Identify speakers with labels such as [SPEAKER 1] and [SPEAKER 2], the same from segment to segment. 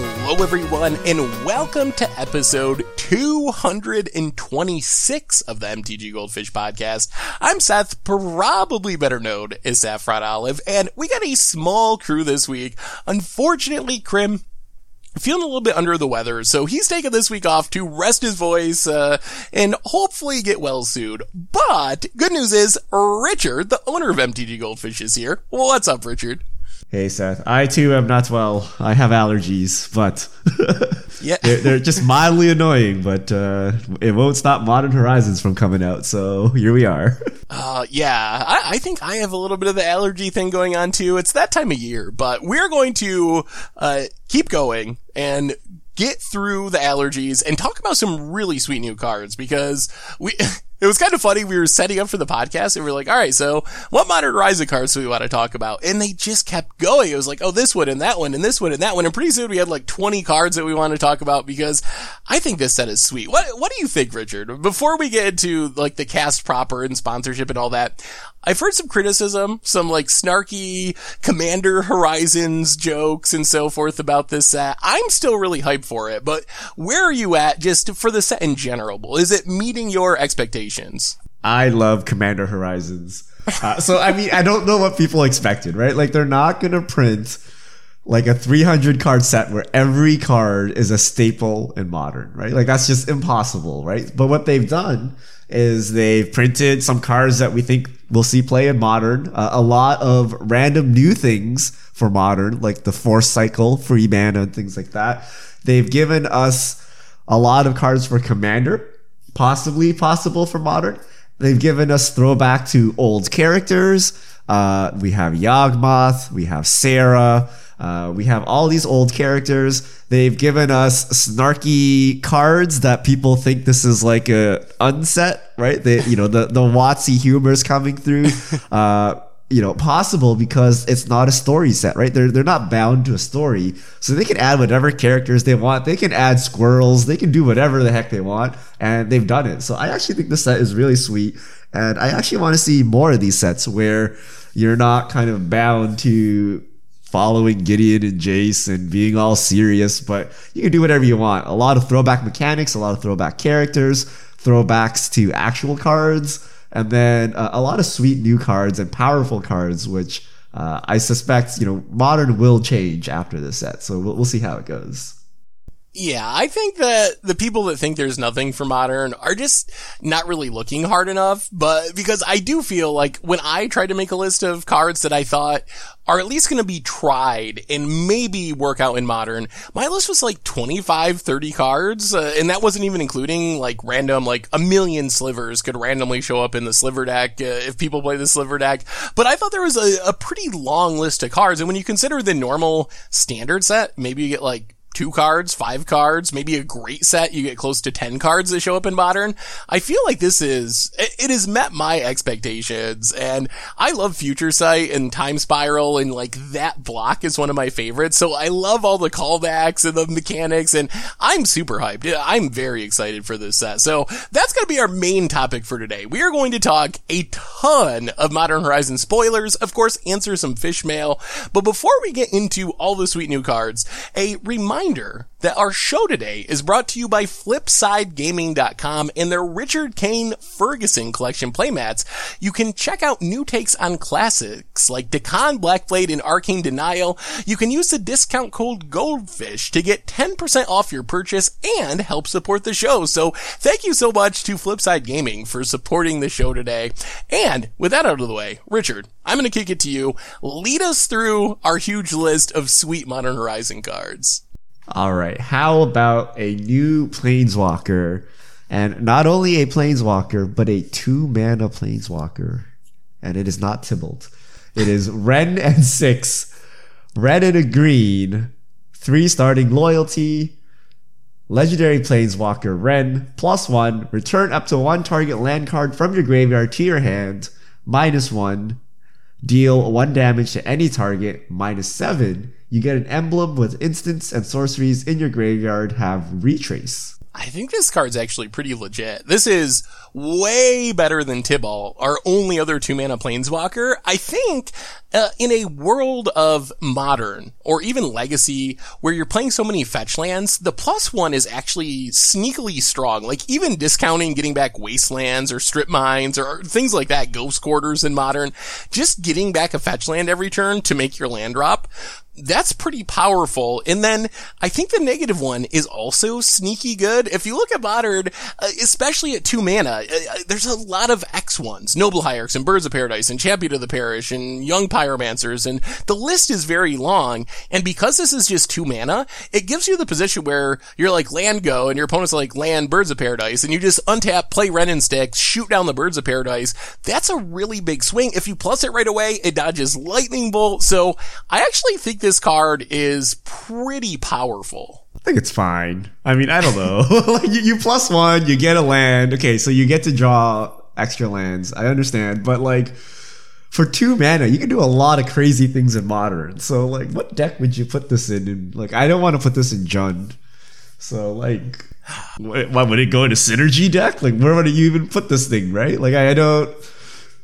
[SPEAKER 1] Hello, everyone, and welcome to episode 226 of the MTG Goldfish podcast. I'm Seth, probably better known as Saffron Olive, and we got a small crew this week. Unfortunately, Krim feeling a little bit under the weather, so he's taking this week off to rest his voice uh, and hopefully get well soon. But good news is Richard, the owner of MTG Goldfish, is here. What's up, Richard?
[SPEAKER 2] Hey Seth, I too am not well. I have allergies, but
[SPEAKER 1] yeah,
[SPEAKER 2] they're, they're, just mildly annoying. But uh, it won't stop Modern Horizons from coming out. So here we are.
[SPEAKER 1] Uh, yeah, I, I, think I have a little bit of the allergy thing going on too. It's that time of year, but we're going to uh, keep going and get through the allergies and talk about some really sweet new cards because we it was kind of funny. We were setting up for the podcast and we are like, all right, so what modern Horizon cards do we want to talk about? And they just kept going. It was like, oh, this one and that one and this one and that one. And pretty soon we had like 20 cards that we want to talk about because I think this set is sweet. What, what do you think, Richard? Before we get into like the cast proper and sponsorship and all that, I've heard some criticism, some like snarky Commander Horizons jokes and so forth about this set. I'm still really hyped for it, but where are you at just for the set in general? Is it meeting your expectations?
[SPEAKER 2] I love Commander Horizons. Uh, so, I mean, I don't know what people expected, right? Like, they're not going to print like a 300 card set where every card is a staple in modern, right? Like, that's just impossible, right? But what they've done is they've printed some cards that we think we'll see play in modern. Uh, a lot of random new things for modern, like the force cycle, free mana, and things like that. They've given us a lot of cards for commander, possibly possible for modern. They've given us throwback to old characters. Uh, we have Yawgmoth, we have Serra. Uh, we have all these old characters. They've given us snarky cards that people think this is like a unset, right? They, you know, the the WotC humor is coming through. Uh, you know, possible because it's not a story set, right? They're they're not bound to a story, so they can add whatever characters they want. They can add squirrels. They can do whatever the heck they want, and they've done it. So I actually think this set is really sweet, and I actually want to see more of these sets where you're not kind of bound to following Gideon and Jace and being all serious, but you can do whatever you want. A lot of throwback mechanics, a lot of throwback characters, throwbacks to actual cards, and then uh, a lot of sweet new cards and powerful cards, which uh, I suspect, you know, modern will change after this set. So we'll, we'll see how it goes.
[SPEAKER 1] Yeah, I think that the people that think there's nothing for modern are just not really looking hard enough, but because I do feel like when I tried to make a list of cards that I thought are at least going to be tried and maybe work out in modern, my list was like 25, 30 cards, uh, and that wasn't even including like random, like a million slivers could randomly show up in the sliver deck uh, if people play the sliver deck. But I thought there was a, a pretty long list of cards, and when you consider the normal standard set, maybe you get like two cards, five cards, maybe a great set, you get close to 10 cards that show up in modern. I feel like this is, it, has met my expectations and I love Future Sight and Time Spiral and like that block is one of my favorites. So I love all the callbacks and the mechanics and I'm super hyped. I'm very excited for this set. So that's going to be our main topic for today. We are going to talk a ton of Modern Horizon spoilers, of course, answer some fish mail. But before we get into all the sweet new cards, a reminder reminder that our show today is brought to you by FlipsideGaming.com and their Richard Kane Ferguson collection playmats. You can check out new takes on classics like Dakkon Blackblade and Arcane Denial. You can use the discount code Goldfish to get 10% off your purchase and help support the show. So thank you so much to Flipside Gaming for supporting the show today. And with that out of the way, Richard, I'm going to kick it to you. Lead us through our huge list of sweet Modern Horizon cards.
[SPEAKER 2] All right. How about a new planeswalker? And not only a planeswalker, but a two mana planeswalker. And it is not Tibalt. It is Wrenn and six. Red and a green. Three starting loyalty. Legendary Planeswalker Wrenn, plus one. Return up to one target land card from your graveyard to your hand, minus one. Deal one damage to any target, minus seven you get an emblem with instants and sorceries in your graveyard have retrace.
[SPEAKER 1] I think this card's actually pretty legit. This is way better than Tibalt, our only other two mana planeswalker. I think uh, in a world of modern or even legacy where you're playing so many fetch lands, the plus one is actually sneakily strong. Like even discounting getting back wastelands or strip mines or things like that, ghost quarters in modern, just getting back a fetch land every turn to make your land drop that's pretty powerful. And then I think the negative one is also sneaky good. If you look at modern, uh, especially at two mana, uh, uh, there's a lot of X ones, Noble Hierarchs and Birds of Paradise and Champion of the Parish and Young Pyromancers. And the list is very long. And because this is just two mana, it gives you the position where you're like land go and your opponent's like land Birds of Paradise and you just untap, play Wrenn and Six, shoot down the Birds of Paradise. That's a really big swing. If you plus it right away, it dodges lightning bolt. So I actually think this card is pretty powerful.
[SPEAKER 2] I think it's fine. I mean, I don't know. like you, you plus one, you get a land. Okay, so you get to draw extra lands. I understand, but like for two mana, you can do a lot of crazy things in modern. So like, what deck would you put this in? And like, I don't want to put this in Jund. So like, why would it go into synergy deck? Like, where would you even put this thing? Right? Like, I don't.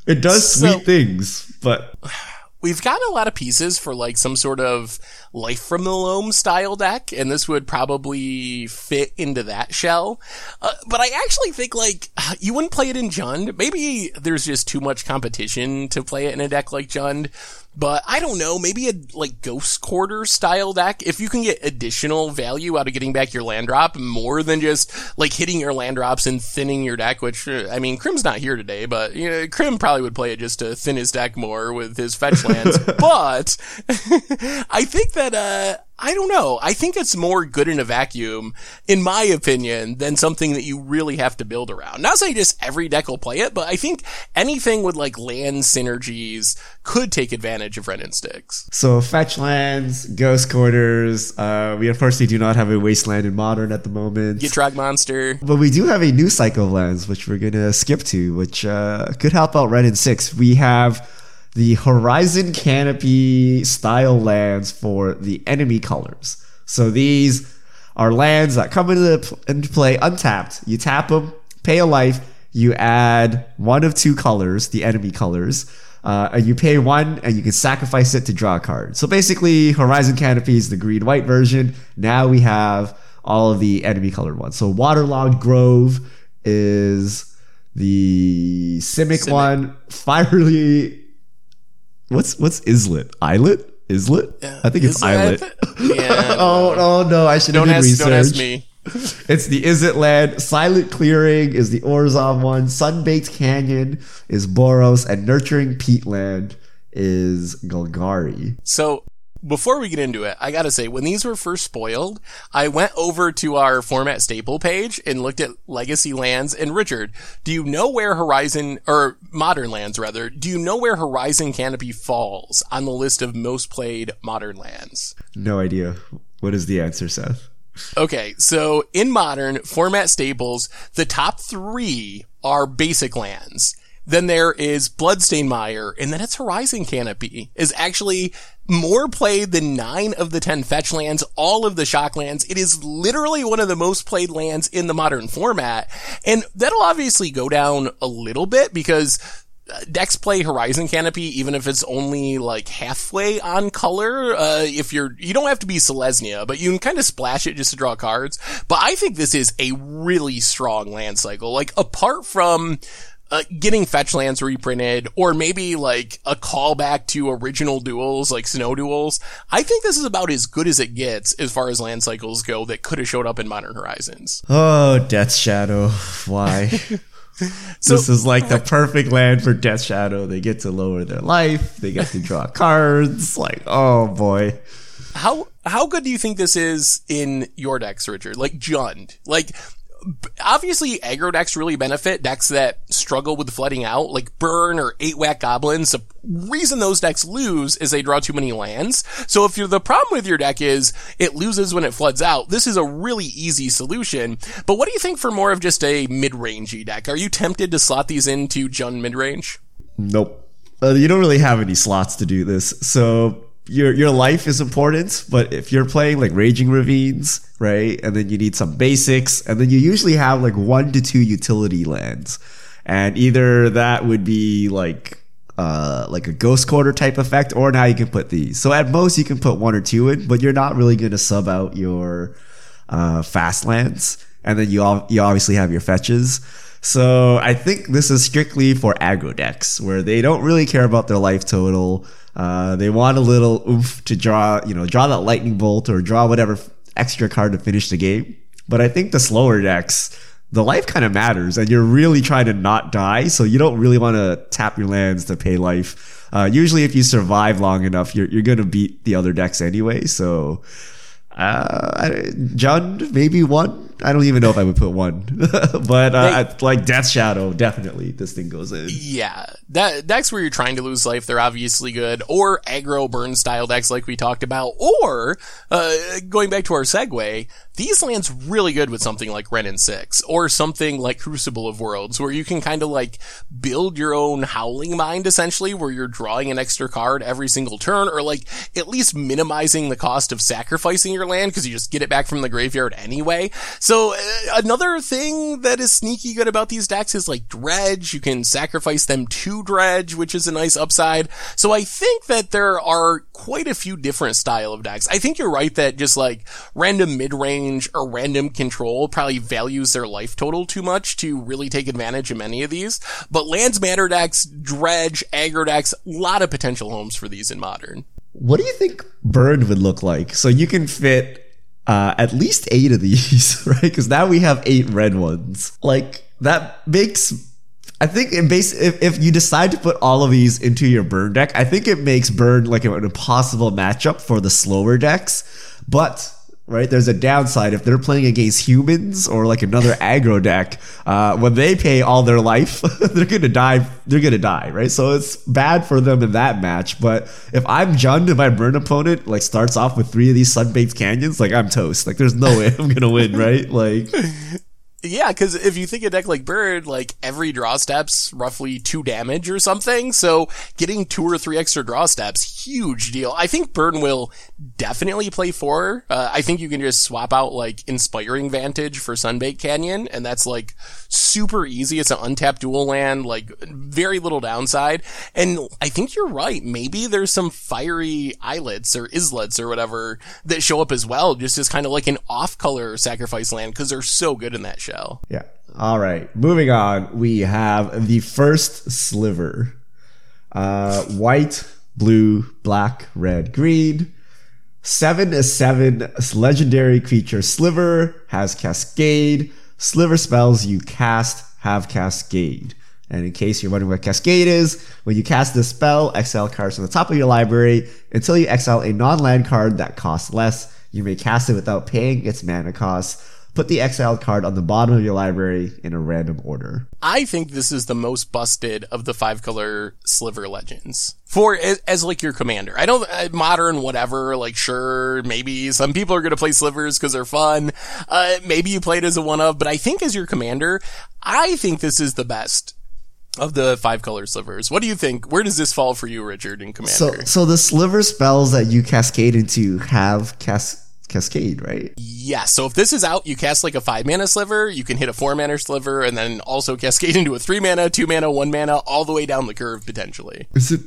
[SPEAKER 2] It does sweet so, things, but
[SPEAKER 1] we've got a lot of pieces for like some sort of life from the loam style deck, and this would probably fit into that shell. Uh, but I actually think like you wouldn't play it in Jund. Maybe there's just too much competition to play it in a deck like Jund. But I don't know, maybe a like ghost quarter style deck. If you can get additional value out of getting back your land drop more than just like hitting your land drops and thinning your deck, which uh, I mean, Krim's not here today, but you know, Krim probably would play it just to thin his deck more with his fetch lands. but I think that uh I don't know. I think it's more good in a vacuum, in my opinion, than something that you really have to build around. Not saying just every deck will play it, but I think anything with like land synergies could take advantage of Wrenn and Six.
[SPEAKER 2] So fetch lands, ghost quarters. Uh, we unfortunately do not have a wasteland in modern at the moment.
[SPEAKER 1] Gitrog monster.
[SPEAKER 2] But we do have a new cycle of lands, which we're gonna skip to, which uh, could help out Wrenn and Six. We have the Horizon Canopy style lands for the enemy colors. So these are lands that come into, into play untapped. You tap them, pay a life, you add one of two colors, the enemy colors, uh, and you pay one and you can sacrifice it to draw a card. So basically, Horizon Canopy is the green white version. Now we have all of the enemy colored ones. So Waterlogged Grove is the Simic, Simic. one. Fiery What's what's islet? Islet? Islet? Yeah. I think it's islet. yeah. oh, oh no, I should have done research. Don't ask me. it's the Izzet land. Silent Clearing is the Orzhov one. Sunbaked Canyon is Boros, and Nurturing Peatland is Golgari.
[SPEAKER 1] So before we get into it, I gotta say, when these were first spoiled, I went over to our format staple page and looked at legacy lands. And Richard, do you know where Horizon, or modern lands rather, do you know where Horizon Canopy falls on the list of most played modern lands?
[SPEAKER 2] No idea. What is the answer, Seth?
[SPEAKER 1] Okay, so in modern format staples, the top three are basic lands. Then there is Bloodstained Mire, and then it's Horizon Canopy is actually more played than nine of the ten fetch lands, all of the shock lands. It is literally one of the most played lands in the modern format. And that'll obviously go down a little bit because uh, decks play Horizon Canopy, even if it's only like halfway on color. Uh, if you're, you don't have to be Selesnya, but you can kind of splash it just to draw cards. But I think this is a really strong land cycle. Like apart from uh, getting fetch lands reprinted or maybe like a callback to original duels like snow duels i think this is about as good as it gets as far as land cycles go that could have showed up in modern horizons.
[SPEAKER 2] Oh death shadow. Why? So, this is like the perfect land for death shadow. They get to lower their life. They get to draw cards. Like oh boy.
[SPEAKER 1] How how good do you think this is in your decks, Richard? Like Jund. Like obviously aggro decks really benefit decks that struggle with flooding out, like burn or eight whack goblins. The reason those decks lose is they draw too many lands. So if you're the problem with your deck is it loses when it floods out, this is a really easy solution. But what do you think for more of just a mid-rangey deck? Are you tempted to slot these into Jund mid-range?
[SPEAKER 2] Nope. Uh, you don't really have any slots to do this. So your your life is important, but if you're playing like Raging Ravines, right, and then you need some basics, and then you usually have like one to two utility lands, and either that would be like uh like a ghost quarter type effect, or now you can put these. So at most you can put one or two in, but you're not really going to sub out your uh fast lands, and then you all you obviously have your fetches. So I think this is strictly for aggro decks where they don't really care about their life total. Uh, they want a little oomph to draw, you know, draw that lightning bolt or draw whatever extra card to finish the game. But I think the slower decks, the life kind of matters, and you're really trying to not die, so you don't really want to tap your lands to pay life. Uh, usually, if you survive long enough, you're you're gonna beat the other decks anyway. So, uh, Jund maybe one. I don't even know if I would put one, but uh, they, like Death Shadow, definitely this thing goes in.
[SPEAKER 1] Yeah, that decks where you're trying to lose life, they're obviously good, or aggro burn style decks like we talked about, or uh, going back to our segue, these lands really good with something like Wrenn and Six, or something like Crucible of Worlds, where you can kind of like build your own Howling Mine essentially, where you're drawing an extra card every single turn, or like at least minimizing the cost of sacrificing your land because you just get it back from the graveyard anyway. So uh, another thing that is sneaky good about these decks is like Dredge. You can sacrifice them to Dredge, which is a nice upside. So I think that there are quite a few different style of decks. I think you're right that just like random mid-range or random control probably values their life total too much to really take advantage of many of these. But lands matter decks, Dredge, aggro decks, a lot of potential homes for these in modern.
[SPEAKER 2] What do you think Burn would look like? So you can fit uh, at least eight of these, right? Because now we have eight red ones. Like that makes. I think it base if, if you decide to put all of these into your burn deck, I think it makes burn like an impossible matchup for the slower decks. But right? There's a downside if they're playing against humans or like another aggro deck. Uh, when they pay all their life, they're gonna die. They're gonna die, right? So it's bad for them in that match. But if I'm Jund and my burn opponent like starts off with three of these Sunbaked Canyons, like I'm toast. Like there's no way I'm gonna win, right? Like.
[SPEAKER 1] Yeah, because if you think a deck like Bird, like every draw step's roughly two damage or something, so getting two or three extra draw steps, huge deal. I think Burn will definitely play four. Uh, I think you can just swap out like Inspiring Vantage for Sunbaked Canyon, and that's like super easy. It's an untapped dual land, like very little downside. And I think you're right. Maybe there's some fiery islets or islets or whatever that show up as well, just as kind of like an off color sacrifice land because they're so good in that show.
[SPEAKER 2] Yeah. All right. Moving on, we have the first sliver. Uh, white, blue, black, red, green. Seven is seven. Legendary creature Sliver has Cascade. Sliver spells you cast have Cascade. And in case you're wondering what Cascade is, when you cast this spell, exile cards from the top of your library until you exile a non-land card that costs less. You may cast it without paying its mana cost. Put the exiled card on the bottom of your library in a random order.
[SPEAKER 1] I think this is the most busted of the five color sliver legends for as, as like your commander. I don't uh, modern whatever. Like sure, maybe some people are going to play slivers because they're fun. Uh, maybe you play it as a one of, but I think as your commander, I think this is the best of the five color slivers. What do you think? Where does this fall for you, Richard, in Commander?
[SPEAKER 2] So, so the sliver spells that you cascade into have cas- Cascade, right?
[SPEAKER 1] Yeah. So if this is out, you cast like a five mana sliver, you can hit a four mana sliver, and then also cascade into a three mana, two mana, one mana, all the way down the curve potentially.
[SPEAKER 2] Is it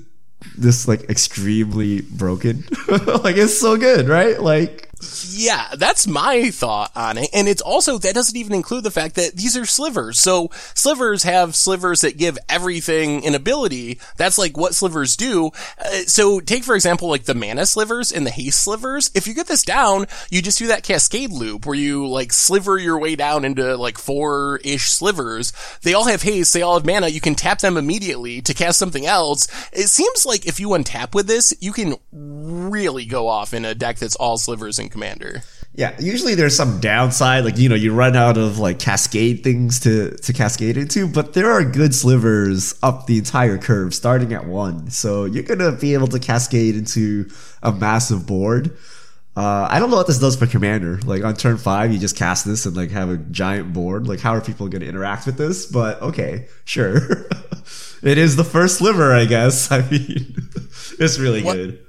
[SPEAKER 2] this like extremely broken? like it's so good, right? Like
[SPEAKER 1] yeah, that's my thought on it. And it's also, that doesn't even include the fact that these are slivers. So slivers have slivers that give everything an ability. That's like what slivers do. Uh, so take, for example, like the mana slivers and the haste slivers. If you get this down, you just do that cascade loop where you like sliver your way down into like four-ish slivers. They all have haste. They all have mana. You can tap them immediately to cast something else. It seems like if you untap with this, you can really go off in a deck that's all slivers and commander.
[SPEAKER 2] Yeah, usually there's some downside, like you know, you run out of like cascade things to to cascade into, but there are good slivers up the entire curve, starting at one. So you're gonna be able to cascade into a massive board. Uh, I don't know what this does for commander. Like on turn five, you just cast this and like have a giant board. Like how are people going to interact with this? But okay, sure. it is the first sliver, I guess. I mean, it's really
[SPEAKER 1] what,
[SPEAKER 2] good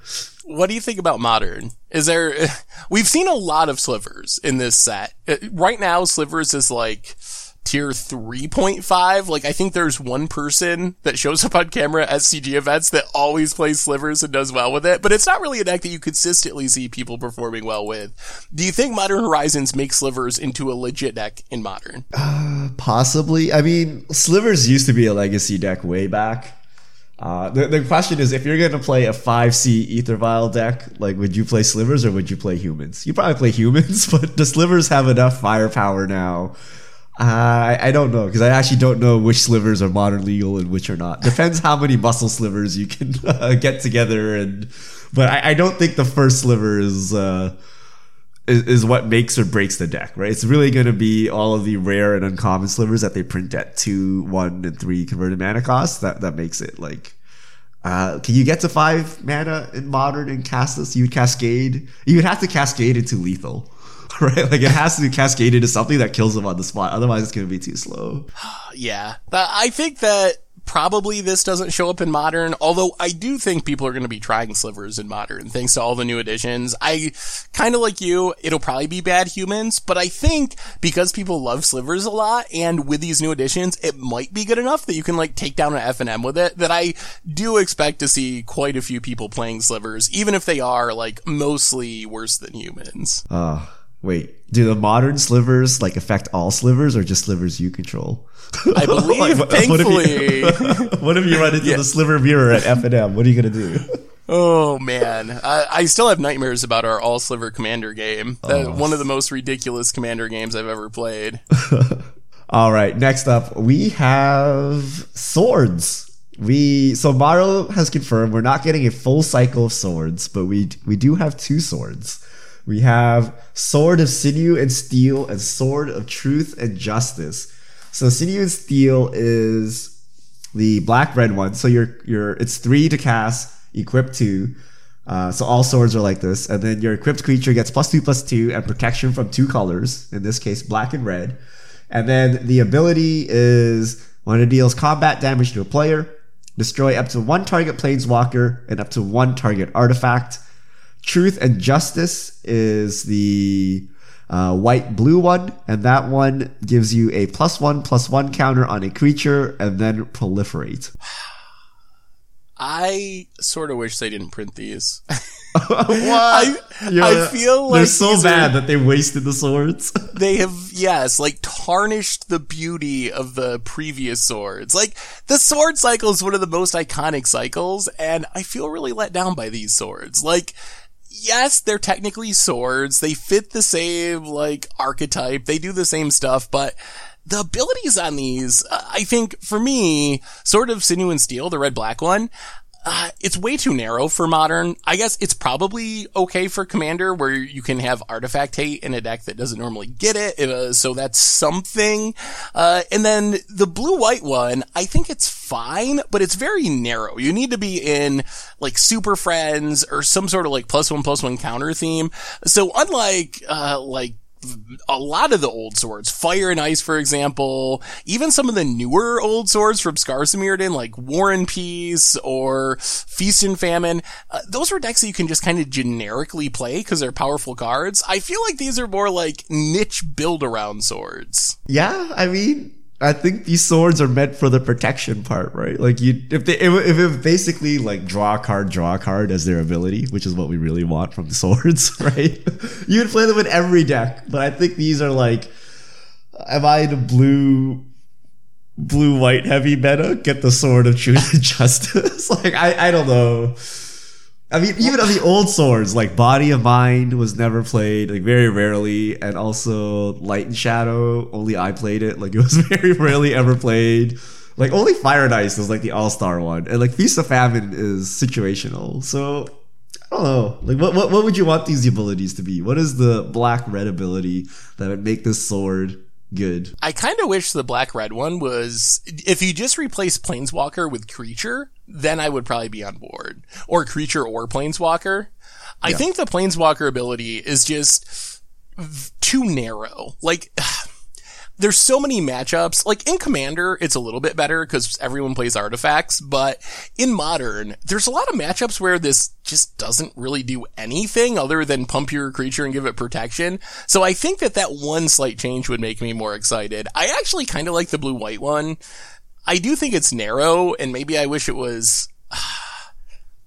[SPEAKER 1] what do you think about modern? Is there, we've seen a lot of slivers in this set. Uh, right now, slivers is like, tier 3.5. Like, I think there's one person that shows up on camera at CG events that always plays slivers and does well with it, but it's not really a deck that you consistently see people performing well with. Do you think Modern Horizons makes slivers into a legit deck in Modern?
[SPEAKER 2] Uh, possibly. I mean, slivers used to be a legacy deck way back. Uh, the, the question is if you're going to play a 5C Aether Vial deck, like, would you play slivers or would you play humans? You probably play humans, but the slivers have enough firepower now I, I don't know because I actually don't know which slivers are modern legal and which are not. Depends how many muscle slivers you can uh, get together, and but I, I, don't think the first sliver is, uh, is is what makes or breaks the deck. Right? It's really going to be all of the rare and uncommon slivers that they print at two, one, and three converted mana costs that that makes it like. Uh, can you get to five mana in modern and cast this? You would cascade. You would have to cascade into lethal. right? Like it has to be into something that kills them on the spot. Otherwise, it's going to be too slow.
[SPEAKER 1] yeah, I think that probably this doesn't show up in modern, although I do think people are going to be trying slivers in modern thanks to all the new additions. I kind of like you, it'll probably be bad humans, but I think because people love slivers a lot and with these new additions, it might be good enough that you can like take down an FNM with it that I do expect to see quite a few people playing slivers, even if they are like mostly worse than humans.
[SPEAKER 2] Uh Wait, do the modern slivers like affect all slivers or just slivers you control?
[SPEAKER 1] I believe, like, what, thankfully.
[SPEAKER 2] What if you, what if you run into yeah. the sliver mirror at FNM? What are you gonna do?
[SPEAKER 1] Oh man, I, I, still have nightmares about our all sliver commander game. That, oh. One of the most ridiculous commander games I've ever played.
[SPEAKER 2] all right, next up we have swords. We so Maro has confirmed we're not getting a full cycle of swords, but we we do have two swords. We have Sword of Sinew and Steel and Sword of Truth and Justice. So Sinew and Steel is the black red one. So you're you're it's three to cast, equip two. Uh, so all swords are like this, and then your equipped creature gets plus two plus two and protection from two colors. In this case, black and red. And then the ability is when it deals combat damage to a player, destroy up to one target planeswalker and up to one target artifact. Truth and Justice is the uh, white blue one, and that one gives you a plus one plus one counter on a creature and then proliferate.
[SPEAKER 1] I sort of wish they didn't print these.
[SPEAKER 2] what? I,
[SPEAKER 1] yeah, I feel like
[SPEAKER 2] they're so bad are, that they wasted the swords.
[SPEAKER 1] they have, yes, like tarnished the beauty of the previous swords. Like the sword cycle is one of the most iconic cycles, and I feel really let down by these swords. Like yes, they're technically swords. They fit the same, like, archetype. They do the same stuff, but the abilities on these, uh, I think for me, Sword of Sinew and Steel, the red black one, uh, it's way too narrow for modern. I guess it's probably okay for commander where you can have artifact hate in a deck that doesn't normally get it. Uh, so that's something. Uh, and then the blue white one, I think it's fine, but it's very narrow. You need to be in like super friends or some sort of like plus one plus one counter theme. So unlike, uh, like a lot of the old swords, Fire and Ice, for example, even some of the newer old swords from Scars of Mirrodin, like War and Peace or Feast and Famine, uh, those are decks that you can just kind of generically play because they're powerful cards. I feel like these are more like niche build around swords.
[SPEAKER 2] Yeah, I mean, I think these swords are meant for the protection part, right? Like you, if they, if, if basically like draw a card, draw a card as their ability, which is what we really want from the swords, right? you would play them in every deck, but I think these are like, am I the blue, blue white heavy meta? Get the sword of truth and justice. like I, I don't know. I mean, even on the old swords, like Body of Mind was never played, like very rarely, and also Light and Shadow, only I played it. Like it was very rarely ever played. Like only Fire and Ice is like the all star one, and like Feast of Famine is situational. So I don't know. Like what, what what would you want these abilities to be? What is the black red ability that would make this sword good.
[SPEAKER 1] I kind of wish the black red one was if you just replace planeswalker with creature, then I would probably be on board. Or creature or planeswalker. I think the planeswalker ability is just too narrow. Like there's so many matchups. Like in Commander, it's a little bit better because everyone plays artifacts, but in Modern, there's a lot of matchups where this just doesn't really do anything other than pump your creature and give it protection. So I think that that one slight change would make me more excited. I actually kind of like the blue white one. I do think it's narrow and maybe I wish it was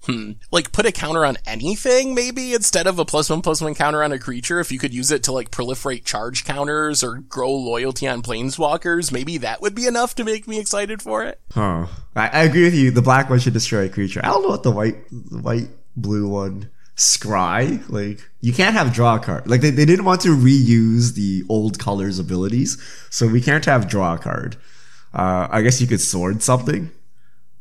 [SPEAKER 1] Hmm. Like put a counter on anything, maybe, instead of a plus one plus one counter on a creature. If you could use it to like proliferate charge counters or grow loyalty on planeswalkers, maybe that would be enough to make me excited for it.
[SPEAKER 2] Huh. I, I agree with you. The black one should destroy a creature. I don't know what the white, the white blue one. Scry, like you can't have draw card. Like they, they didn't want to reuse the old colors abilities, so we can't have draw card. Uh, I guess you could sword something.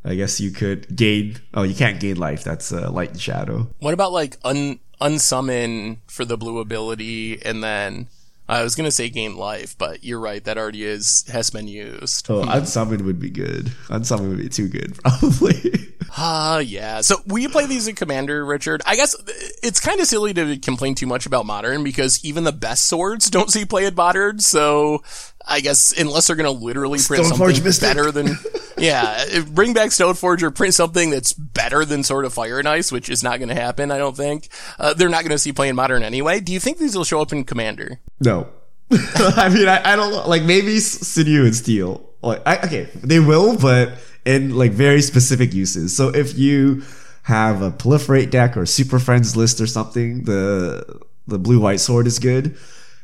[SPEAKER 2] I guess you could gain. Oh, you can't gain life. That's uh, light and shadow.
[SPEAKER 1] What about like un unsummon for the blue ability, and then I was gonna say gain life, but you're right. That already is has been used.
[SPEAKER 2] Oh, unsummon would be good. Unsummon would be too good, probably.
[SPEAKER 1] Ah, uh, yeah. So we play these in Commander, Richard. I guess it's kind of silly to complain too much about Modern because even the best swords don't see play at Modern. So I guess unless they're going to literally print Stoneforge something Mystic. better than, yeah, bring back Stoneforge or print something that's better than Sword of Fire and Ice, which is not going to happen. I don't think uh, they're not going to see play in Modern anyway. Do you think these will show up in Commander?
[SPEAKER 2] No. I mean, I, I, don't know. Like maybe Sinew and Steel. Like, I, okay, they will, but in like very specific uses. So if you have a proliferate deck or super friends list or something, the the blue white sword is good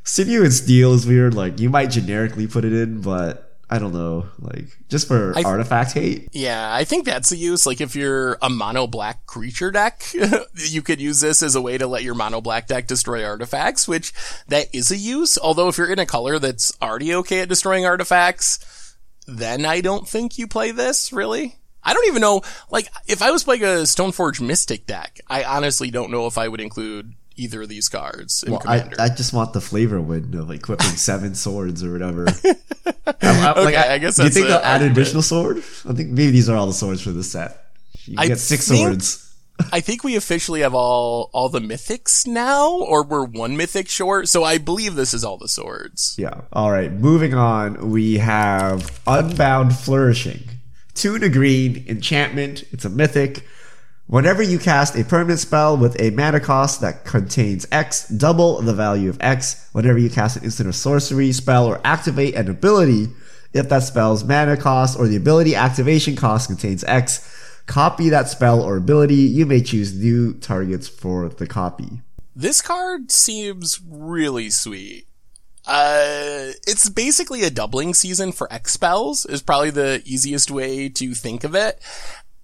[SPEAKER 2] Sinew and Steel is weird. Like you might generically put it in, but I don't know. Like just for th- artifact hate.
[SPEAKER 1] Yeah, I think that's a use. Like if you're a mono black creature deck, you could use this as a way to let your mono black deck destroy artifacts, which that is a use. Although if you're in a color that's already okay at destroying artifacts, then I don't think you play this really. I don't even know, like, if I was playing a Stoneforge Mystic deck, I honestly don't know if I would include either of these cards in well.
[SPEAKER 2] I, I just want the flavor win of equipping seven swords or whatever.
[SPEAKER 1] Um, I, I, okay, like, I, I, guess.
[SPEAKER 2] Do you think they'll add an additional sword? I think maybe these are all the swords for the set. You get six think, swords.
[SPEAKER 1] I think we officially have all all the mythics now, or we're one mythic short. So I believe this is all the swords.
[SPEAKER 2] Yeah. All right. Moving on, we have Unbound Flourishing. Two a green enchantment. It's a mythic. Whenever you cast a permanent spell with a mana cost that contains X, double the value of X. Whenever you cast an instant or sorcery spell or activate an ability, if that spell's mana cost or the ability activation cost contains X, copy that spell or ability. You may choose new targets for the copy.
[SPEAKER 1] This card seems really sweet. Uh, it's basically a doubling season for X spells is probably the easiest way to think of it.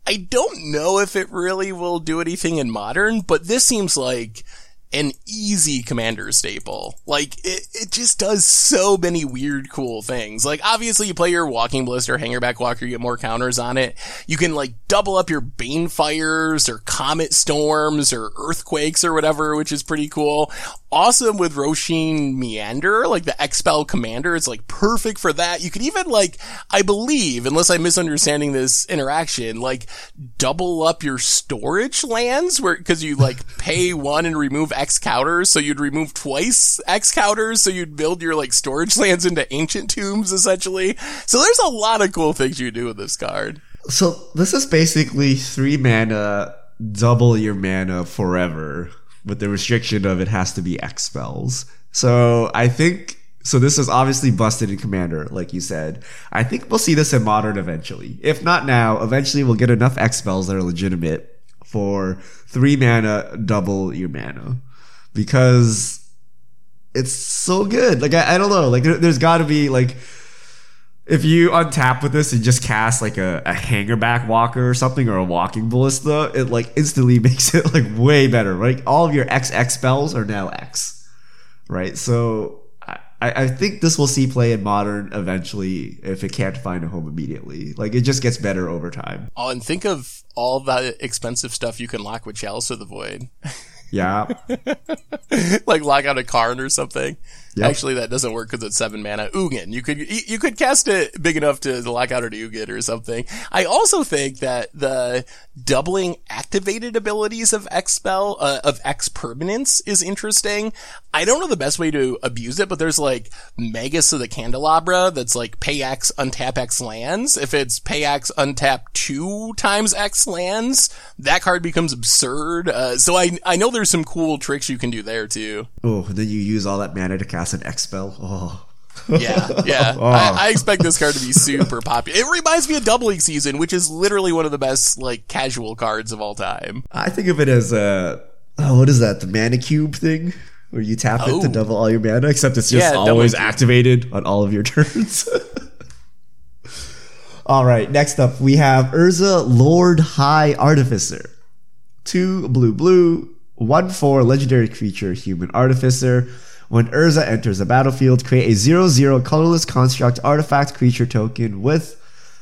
[SPEAKER 1] I don't know if it really will do anything in modern, but this seems like an easy commander staple. Like it, it just does so many weird, cool things. Like obviously you play your walking ballista or Hangarback Walker, you get more counters on it. You can like double up your bane fires or comet storms or earthquakes or whatever, which is pretty cool. Awesome with Rosheen Meanderer, like the X spell commander. It's like perfect for that. You could even like, I believe, unless I'm misunderstanding this interaction, like double up your storage lands where, cause you like pay one and remove X counters, so you'd remove twice X counters, so you'd build your like storage lands into ancient tombs essentially. So there's a lot of cool things you do with this card.
[SPEAKER 2] So this is basically three mana, double your mana forever, with the restriction of it has to be X spells. So I think so this is obviously busted in Commander, like you said. I think we'll see this in Modern eventually. If not now, eventually we'll get enough X spells that are legitimate for three mana, double your mana because it's so good. Like I, I don't know. Like there, has got to be like if you untap with this and just cast like a, a Hangarback Walker or something or a walking ballista, it like instantly makes it like way better. Right, all of your XX spells are now X. Right, so I, I think this will see play in modern eventually if it can't find a home immediately. Like it just gets better over time.
[SPEAKER 1] Oh, and think of all that expensive stuff you can lock with Chalice of the Void.
[SPEAKER 2] Yeah.
[SPEAKER 1] like lock out a card or something.
[SPEAKER 2] Yep.
[SPEAKER 1] Actually, that doesn't work because it's seven mana. Ugin. You could you could cast it big enough to lock out an Ugin or something. I also think that the doubling activated abilities of X spell uh, of X permanents is interesting. I don't know the best way to abuse it, but there's like Magus of the Candelabra that's like pay X, untap X lands. If it's pay X, untap two times X lands, that card becomes absurd. Uh, so I I know there's some cool tricks you can do there too.
[SPEAKER 2] Oh, then you use all that mana to cast an X spell. Oh.
[SPEAKER 1] Yeah, yeah.
[SPEAKER 2] Oh.
[SPEAKER 1] I, I expect this card to be super popular. It reminds me of Doubling Season, which is literally one of the best like casual cards of all time.
[SPEAKER 2] I think of it as a oh, what is that? The mana cube thing, where you tap it to
[SPEAKER 1] Oh.
[SPEAKER 2] double all your mana, except it's just
[SPEAKER 1] Yeah,
[SPEAKER 2] always activated on all of your turns. all right, next up we have Urza Lord High Artificer, two blue blue, one four legendary creature human artificer. When Urza enters the battlefield, create a 0 0 colorless construct artifact creature token with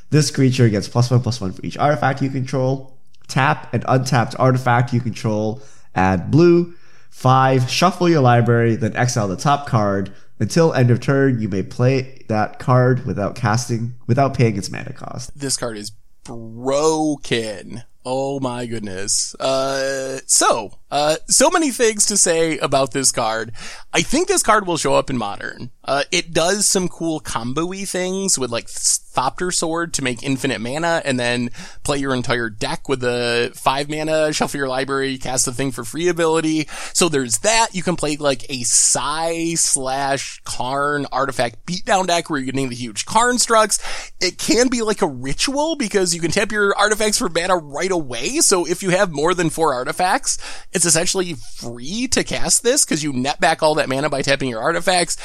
[SPEAKER 2] this creature gets plus one plus one for each artifact you control. Tap an untapped artifact you control. Add blue. Five. Shuffle your library, then exile the top card. Until end of turn, you may play that card without casting, without paying its mana cost.
[SPEAKER 1] This card is broken. Oh my goodness. Uh, so, uh, so many things to say about this card. I think this card will show up in modern. Uh, it does some cool combo-y things with like Thopter Sword to make infinite mana and then play your entire deck with the five mana, shuffle your library, cast the thing for free ability. So there's that. You can play like a Sai slash Karn artifact beatdown deck where you're getting the huge Karnstructs. It can be like a ritual because you can tap your artifacts for mana right away. So if you have more than four artifacts, it's essentially free to cast this because you net back all that mana by tapping your artifacts.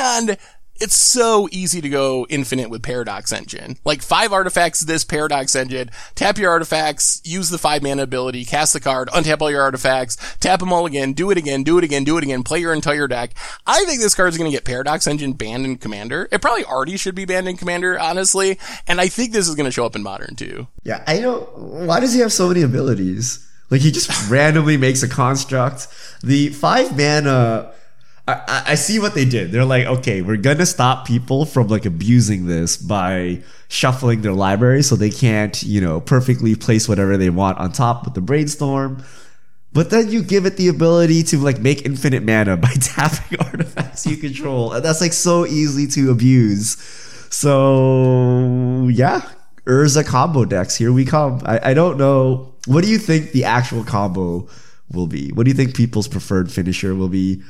[SPEAKER 1] And it's so easy to go infinite with Paradox Engine. Like five artifacts, this Paradox Engine, tap your artifacts, use the five mana ability, cast the card, untap all your artifacts, tap them all again, do it again, do it again, do it again, play your entire deck. I think this card's gonna get Paradox Engine banned in Commander. It probably already should be banned in Commander, honestly. And I think this is gonna show up in Modern too.
[SPEAKER 2] Yeah, I don't. Why does he have so many abilities? Like he just randomly makes a construct. The five mana. I, I- see what they did. They're like, okay, we're gonna stop people from like abusing this by shuffling their library so they can't, you know, perfectly place whatever they want on top with the brainstorm. But then you give it the ability to like make infinite mana by tapping artifacts you control, and that's like so easy to abuse. So yeah, Urza combo decks. Here we come. I, I don't know. What do you think the actual combo will be? What do you think people's preferred finisher will be?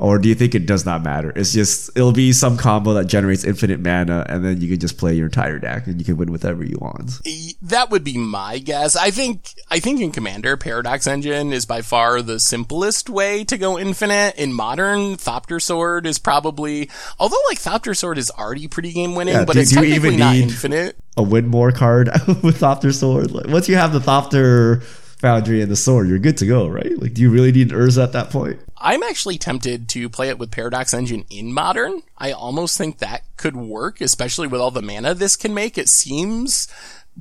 [SPEAKER 2] Or do you think it does not matter? It's just it'll be some combo that generates infinite mana, and then you can just play your entire deck, and you can win whatever you want.
[SPEAKER 1] That would be my guess. I think, I think in Commander, Paradox Engine is by far the simplest way to go infinite. In Modern, Thopter Sword is probably, although like Thopter Sword is already pretty game winning,
[SPEAKER 2] Yeah,
[SPEAKER 1] but it's technically
[SPEAKER 2] even
[SPEAKER 1] not
[SPEAKER 2] need-
[SPEAKER 1] infinite.
[SPEAKER 2] A win more card with Thopter Sword. Like, once you have the Thopter Foundry and the sword, you're good to go, right? Like, do you really need Urza at that point?
[SPEAKER 1] I'm actually tempted to play it with Paradox Engine in Modern. I almost think that could work, especially with all the mana this can make. It seems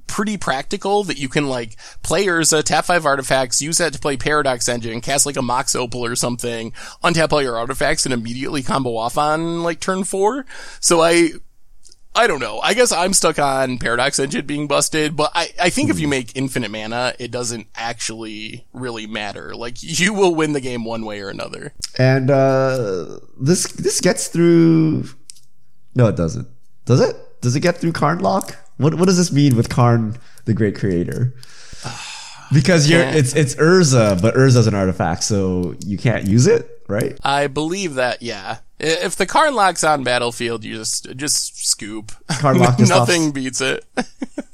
[SPEAKER 1] pretty practical that you can like play Urza, tap five artifacts, use that to play Paradox Engine, cast like a Mox Opal or something, untap all your artifacts and immediately combo off on like turn four. So I, I don't know. I guess I'm stuck on Paradox Engine being busted, but I, I think if you make infinite mana, it doesn't actually really matter. Like you will win the game one way or another.
[SPEAKER 2] And uh, this this gets through. No, it doesn't. Does it? Does it get through Karn lock? What what does this mean with Karn, the great creator? Because you're it's it's Urza, but Urza's an artifact, so you can't use it, right?
[SPEAKER 1] I believe that, yeah. If the Karn lock's on battlefield, you just, just scoop.
[SPEAKER 2] Karn lock just
[SPEAKER 1] Nothing
[SPEAKER 2] stops.
[SPEAKER 1] beats it.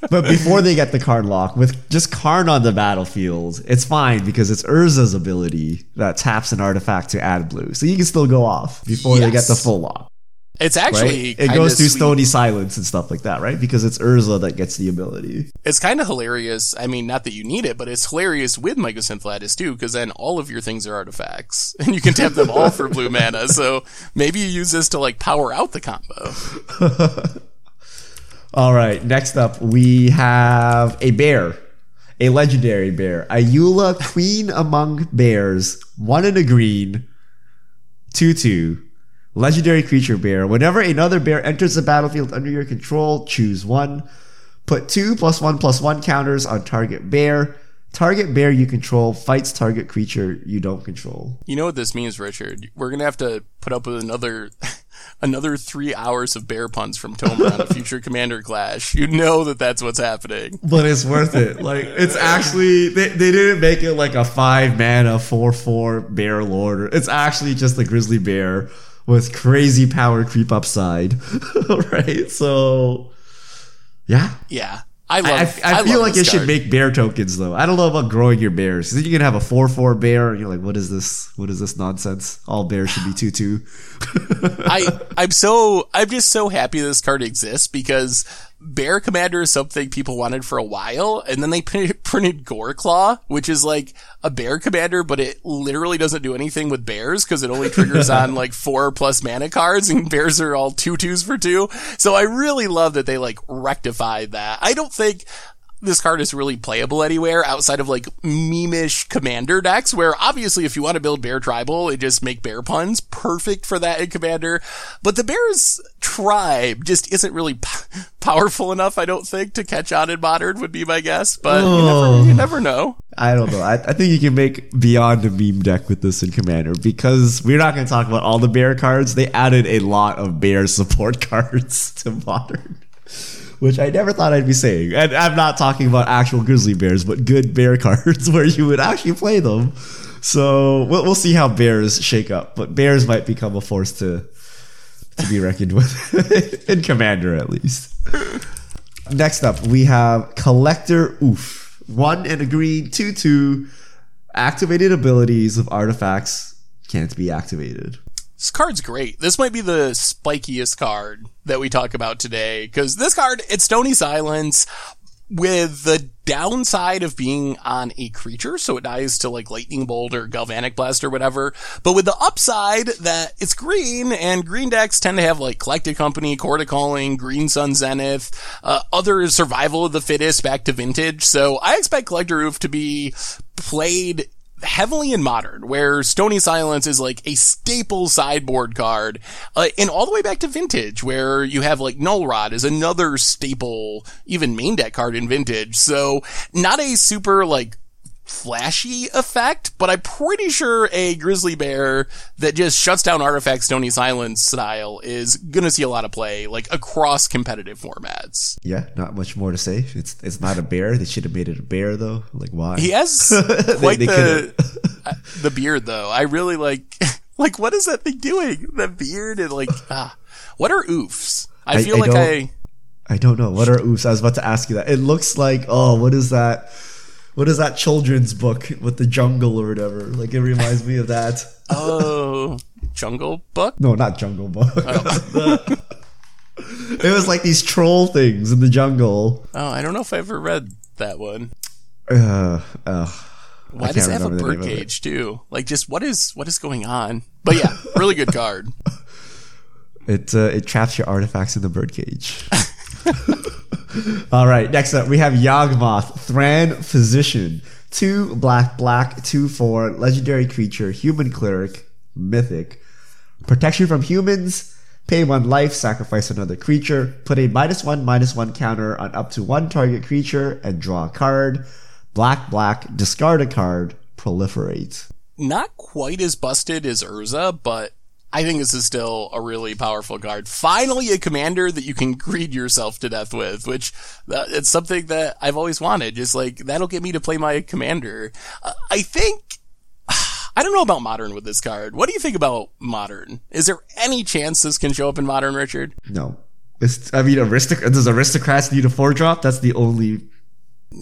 [SPEAKER 2] But before they get the Karn lock, with just Karn on the battlefield, it's fine because it's Urza's ability that taps an artifact to add blue, so you can still go off before they get the full lock.
[SPEAKER 1] It's
[SPEAKER 2] Right?
[SPEAKER 1] actually,
[SPEAKER 2] it goes through
[SPEAKER 1] sweet.
[SPEAKER 2] Stony Silence and stuff like that, right? Because it's Urza that gets the ability.
[SPEAKER 1] It's kind of hilarious. I mean, not that you need it, but it's hilarious with Mycosynth Lattice too, because then all of your things are artifacts, and you can tap them all for blue mana. So maybe you use this to like power out the combo.
[SPEAKER 2] All right, next up we have a bear, a legendary bear, Ayula, queen among bears, one in a green, two two, Legendary creature bear. Whenever another bear enters the battlefield under your control, choose one. Put two plus one plus one counters on target bear. Target bear you control fights target creature you don't control.
[SPEAKER 1] You know what this means, Richard? We're gonna have to put up with another another three hours of bear puns from Tomer on a future Commander Clash. You know that that's what's happening.
[SPEAKER 2] But it's worth it. Like it's actually they, they didn't make it like a five mana four four bear lord. It's actually just a grizzly bear with crazy power creep upside. right? So yeah.
[SPEAKER 1] Yeah. I love.
[SPEAKER 2] I, I, I feel like it should make bear tokens though. I don't know about growing your bears. then you can have a four four bear, and you're like, what is this? What is this nonsense? All bears should be two two.
[SPEAKER 1] I I'm so I'm just so happy this card exists because Bear Commander is something people wanted for a while, and then they printed, printed Goreclaw, which is like a Bear Commander, but it literally doesn't do anything with bears because it only triggers on like four plus mana cards, and bears are all two twos for two. So I really love that they like rectified that. I don't think this card is really playable anywhere outside of like memeish commander decks where obviously if you want to build bear tribal it just make bear puns perfect for that in commander but the bears tribe just isn't really p- powerful enough i don't think to catch on in modern would be my guess but you,
[SPEAKER 2] Oh.
[SPEAKER 1] never, you never know
[SPEAKER 2] I don't know. I, I think you can make beyond a meme deck with this in Commander because we're not going to talk about all the bear cards. They added a lot of bear support cards to Modern, which I never thought I'd be saying. And I'm not talking about actual grizzly bears, but good bear cards where you would actually play them. So we'll, we'll see how bears shake up, but bears might become a force to to be reckoned with in Commander at least. Next up, we have Collector Ouphe. One and a green, two two. Activated abilities of artifacts can't be activated.
[SPEAKER 1] This card's great. This might be the spikiest card that we talk about today because this card, it's Stony Silence with the downside of being on a creature, so it dies to like Lightning Bolt or Galvanic Blast or whatever, but with the upside that it's green and green decks tend to have like Collected Company, Court Calling, Green Sun Zenith, uh, other Survival of the Fittest back to Vintage, so I expect Collector Ouphe to be played heavily in modern, where Stony Silence is like a staple sideboard card, uh, and all the way back to vintage, where you have like Null Rod is another staple, even main deck card in vintage. So not a super like flashy effect, but I'm pretty sure a grizzly bear that just shuts down artifacts Stony Silence style is gonna see a lot of play, like across competitive formats.
[SPEAKER 2] Yeah, not much more to say. It's it's not a bear. They should have made it a bear though. Like why?
[SPEAKER 1] He has quite
[SPEAKER 2] they
[SPEAKER 1] the uh, the beard though. I really like like what is that thing doing? The beard and like ah, what are ouphes? I
[SPEAKER 2] I-
[SPEAKER 1] feel
[SPEAKER 2] I
[SPEAKER 1] like I
[SPEAKER 2] I don't know. What are oops? I was about to ask you that. It looks like oh, what is that? What is that children's book with the jungle or whatever? Like it reminds me of that.
[SPEAKER 1] oh Jungle Book.
[SPEAKER 2] No, not Jungle Book.
[SPEAKER 1] Oh.
[SPEAKER 2] it was like these troll things in the jungle.
[SPEAKER 1] Oh, I don't know if I ever read that one.
[SPEAKER 2] Uh, uh,
[SPEAKER 1] Why does it have a
[SPEAKER 2] remember the name of it.
[SPEAKER 1] birdcage too? Like just what is what is going on? But yeah, really good card.
[SPEAKER 2] It uh, it traps your artifacts in the birdcage. All right, next up we have Yawgmoth, Thran Physician, two black, black, two four, legendary creature, human cleric, mythic, protection from humans. Pay one life, sacrifice another creature, put a minus one, minus one counter on up to one target creature, and draw a card. Black, black, discard a card, proliferate.
[SPEAKER 1] Not quite as busted as Urza, but I think this is still a really powerful card. Finally, a commander that you can greed yourself to death with, which uh, it's something that I've always wanted. Just like that'll get me to play my commander. Uh, I think. I don't know about modern with this card. What do you think about modern? Is there any chance this can show up in modern, Richard?
[SPEAKER 2] No. It's, I mean, aristoc- does aristocrats need a four drop? That's the only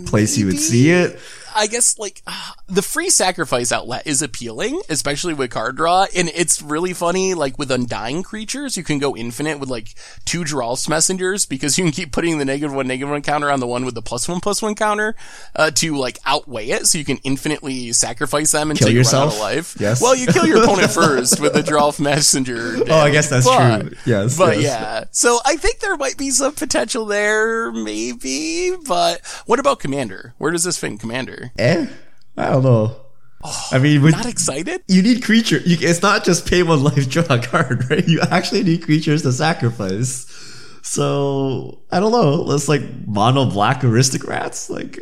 [SPEAKER 2] place you would see it.
[SPEAKER 1] I guess like the free sacrifice outlet is appealing, especially with card draw, and it's really funny. Like with undying creatures, you can go infinite with like two Geralf's messengers because you can keep putting the negative one negative one counter on the one with the plus one plus one counter uh, to like outweigh it, so you can infinitely sacrifice them until
[SPEAKER 2] Kill
[SPEAKER 1] you
[SPEAKER 2] yourself?
[SPEAKER 1] run out of life.
[SPEAKER 2] Yes.
[SPEAKER 1] Well, you kill your opponent first with the Geralf messenger.
[SPEAKER 2] Oh, I guess that's
[SPEAKER 1] But-
[SPEAKER 2] true. Yes.
[SPEAKER 1] But
[SPEAKER 2] yes.
[SPEAKER 1] yeah, so I think there might be some potential there, maybe. But what about Commander? Where does this fit in Commander?
[SPEAKER 2] Eh? I don't know. I mean, with,
[SPEAKER 1] Not excited?
[SPEAKER 2] you need creature. You, it's not just pay one life, draw a card, right? You actually need creatures to sacrifice. So I don't know. Let's like mono black aristocrats. Like,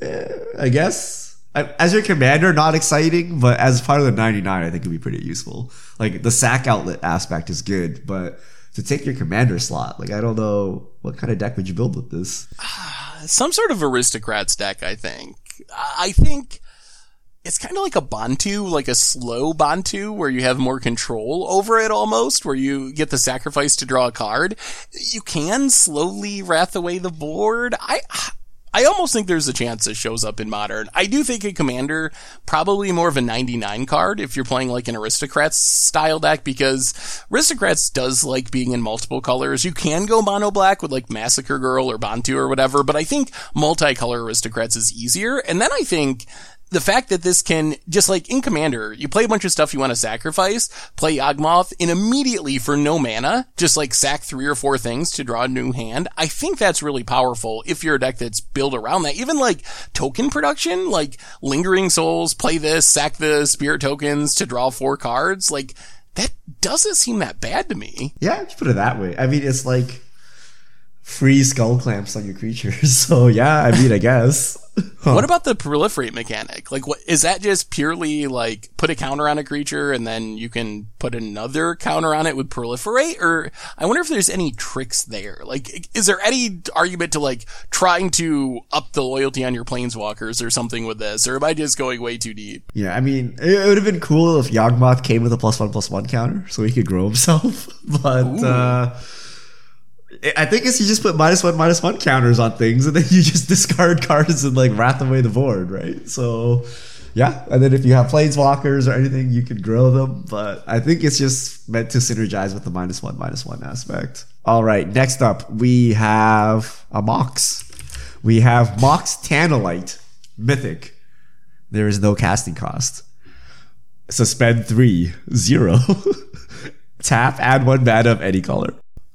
[SPEAKER 2] eh, I guess I, as your commander, not exciting, but as part of the ninety nine, I think it'd be pretty useful. Like the sack outlet aspect is good, but to take your commander slot, like I don't know what kind of deck would you build with this.
[SPEAKER 1] Some sort of aristocrats deck, I think. I think it's kind of like a Bontu, like a slow Bontu, where you have more control over it almost, where you get the sacrifice to draw a card. You can slowly wrath away the board. I, I almost think there's a chance it shows up in modern. I do think a commander probably more of a 99 card if you're playing like an aristocrats style deck because aristocrats does like being in multiple colors. You can go mono black with like massacre girl or Bontu or whatever, but I think multicolor aristocrats is easier. And then I think the fact that this can just like in commander you play a bunch of stuff you want to sacrifice play yawgmoth and immediately for no mana just like sack three or four things to draw a new hand i think that's really powerful if you're a deck that's built around that even like token production like lingering souls play this sack the spirit tokens to draw four cards like that doesn't seem that bad to me
[SPEAKER 2] Yeah, put it that way. I mean, it's like free Skullclamps on your creatures. So yeah, I mean, I guess. Huh.
[SPEAKER 1] What about the proliferate mechanic? Like, what is that? Just purely like put a counter on a creature and then you can put another counter on it with proliferate? Or I wonder if there's any tricks there. Like, is there any argument to like trying to up the loyalty on your planeswalkers or something with this? Or am I just going way too deep?
[SPEAKER 2] Yeah, I mean, it would have been cool if Yawgmoth came with a plus one plus one counter, so he could grow himself. But uh, I think it's you just put minus one minus one counters on things, and then you just discard cards and like wrath away the board, right? So. Yeah, and then if you have planeswalkers or anything, you can grow them. But I think it's just meant to synergize with the minus one, minus one aspect. All right, next up we have a Mox. We have Mox Tantalite, Mythic. There is no casting cost. Suspend three, zero. Tap, add one mana of any color.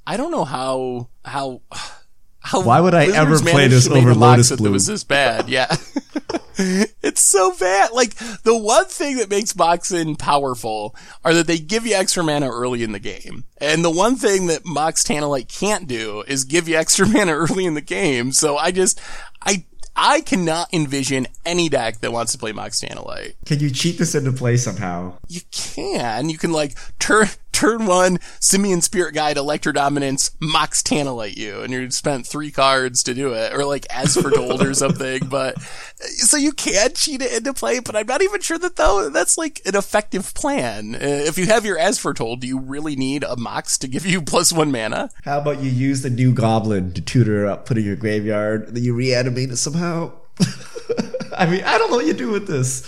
[SPEAKER 1] I don't know how how how.
[SPEAKER 2] Why would I ever play this over Lotus
[SPEAKER 1] that
[SPEAKER 2] Bloom?
[SPEAKER 1] was this bad? Yeah. it's so bad. Like the one thing that makes Moxen powerful are that they give you extra mana early in the game. And the one thing that Mox Tantalite can't do is give you extra mana early in the game. So I just, I, I cannot envision any deck that wants to play Mox Tantalite.
[SPEAKER 2] Can you cheat this into play somehow?
[SPEAKER 1] You can. You can like turn turn one Simian Spirit Guide Electrodominance Mox Tantalite you, and you spent three cards to do it, or like as foretold or something. But so you can cheat it into play, but I'm not even sure that though that's like an effective plan. Uh, if you have your as foretold, do you really need a Mox to give you plus one mana?
[SPEAKER 2] How about you use the new goblin to tutor up, put in your graveyard, then you reanimate it somehow? I mean, I don't know what you do with this.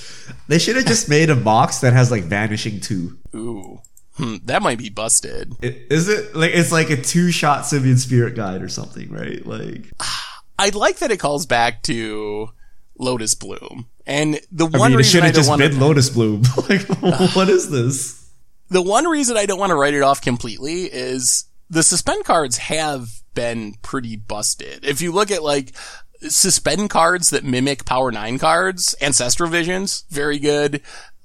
[SPEAKER 2] They should have just made a Mox that has like vanishing two.
[SPEAKER 1] Ooh. Hmm, that might be busted.
[SPEAKER 2] It, is it like it's like a two shot Simian Spirit Guide or something, right? Like
[SPEAKER 1] I like that it calls back to Lotus Bloom. And the
[SPEAKER 2] I
[SPEAKER 1] one
[SPEAKER 2] mean, it
[SPEAKER 1] reason
[SPEAKER 2] should
[SPEAKER 1] I
[SPEAKER 2] have
[SPEAKER 1] don't
[SPEAKER 2] just
[SPEAKER 1] want
[SPEAKER 2] been Lotus Bloom. like, what is this?
[SPEAKER 1] the one reason I don't want to write it off completely is the suspend cards have been pretty busted. If you look at like suspend cards that mimic Power 9 cards, Ancestral Visions, very good.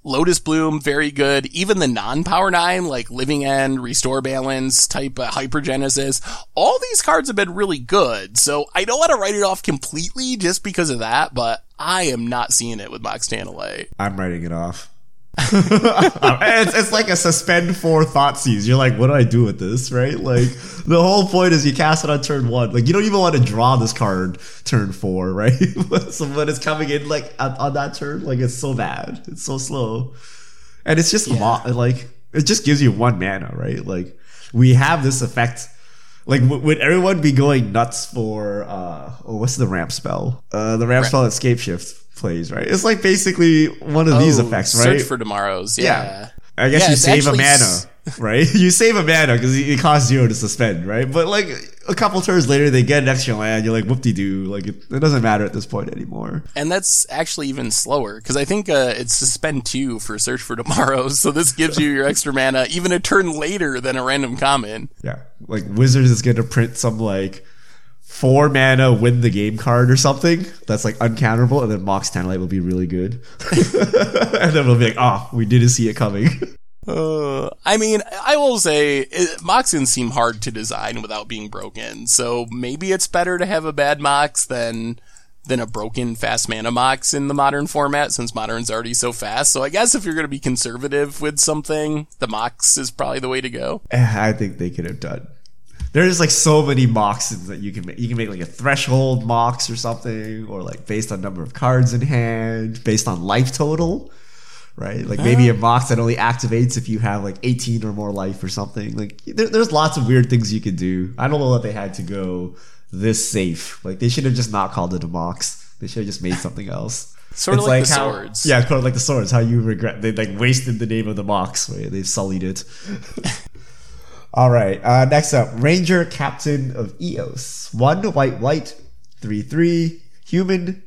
[SPEAKER 1] Lotus Bloom, very good. Even the non-Power 9, like Living End, Restore Balance, type uh, Hypergenesis, all these cards have been really good. So I don't want to write it off completely just because of that, but I am not seeing it with Mox Tantalite.
[SPEAKER 2] I'm writing it off. it's, it's like a suspend four Thoughtseize. You're like, what do I do with this, right? Like, the whole point is you cast it on turn one. Like, you don't even want to draw this card turn four, right? so when it's coming in, like, on, on that turn, like, it's so bad. It's so slow. And it's just, mo- like, it just gives you one mana, right? Like, we have this effect. Like, w- would everyone be going nuts for, uh, oh, what's the ramp spell? Uh, the ramp spell that Scapeshift plays, right? It's like basically one of these
[SPEAKER 1] Oh,
[SPEAKER 2] effects, right?
[SPEAKER 1] Search for tomorrow's. Yeah.
[SPEAKER 2] I guess
[SPEAKER 1] Yeah,
[SPEAKER 2] you save a mana, right? you save a mana because it costs zero to suspend, right? But like a couple turns later, they get an extra land. You're like, whoop de doo. Like it, it doesn't matter at this point anymore.
[SPEAKER 1] And that's actually even slower because I think uh, it's suspend two for search for tomorrow's. So this gives you your extra mana even a turn later than a random common.
[SPEAKER 2] Yeah, like Wizards is gonna print some like four mana win the game card or something that's like uncounterable, and then Mox Tantalite will be really good. and then we'll be like, oh, we didn't see it coming.
[SPEAKER 1] Uh, I mean, I will say it, Moxen seem hard to design without being broken, so maybe it's better to have a bad Mox than than a broken fast mana Mox in the modern format, since modern's already so fast. So I guess if you're going to be conservative with something, the Mox is probably the way to go.
[SPEAKER 2] Eh, I think they could have done. There's like so many moxes that you can make. You can make like a threshold mox or something, or like based on number of cards in hand, based on life total right? Like maybe a Mox that only activates if you have like 18 or more life or something. Like there, there's lots of weird things you could do. I don't know that they had to go this safe. Like they should have just not called it a Mox. They should have just made something else.
[SPEAKER 1] Sort of
[SPEAKER 2] It's
[SPEAKER 1] like, the
[SPEAKER 2] how-
[SPEAKER 1] swords.
[SPEAKER 2] Yeah, kind of like the swords. How you regret they like wasted the name of the Mox. Right? They've sullied it. All right. Uh, next up, Ranger Captain of Eos. One white, white, three, three, human,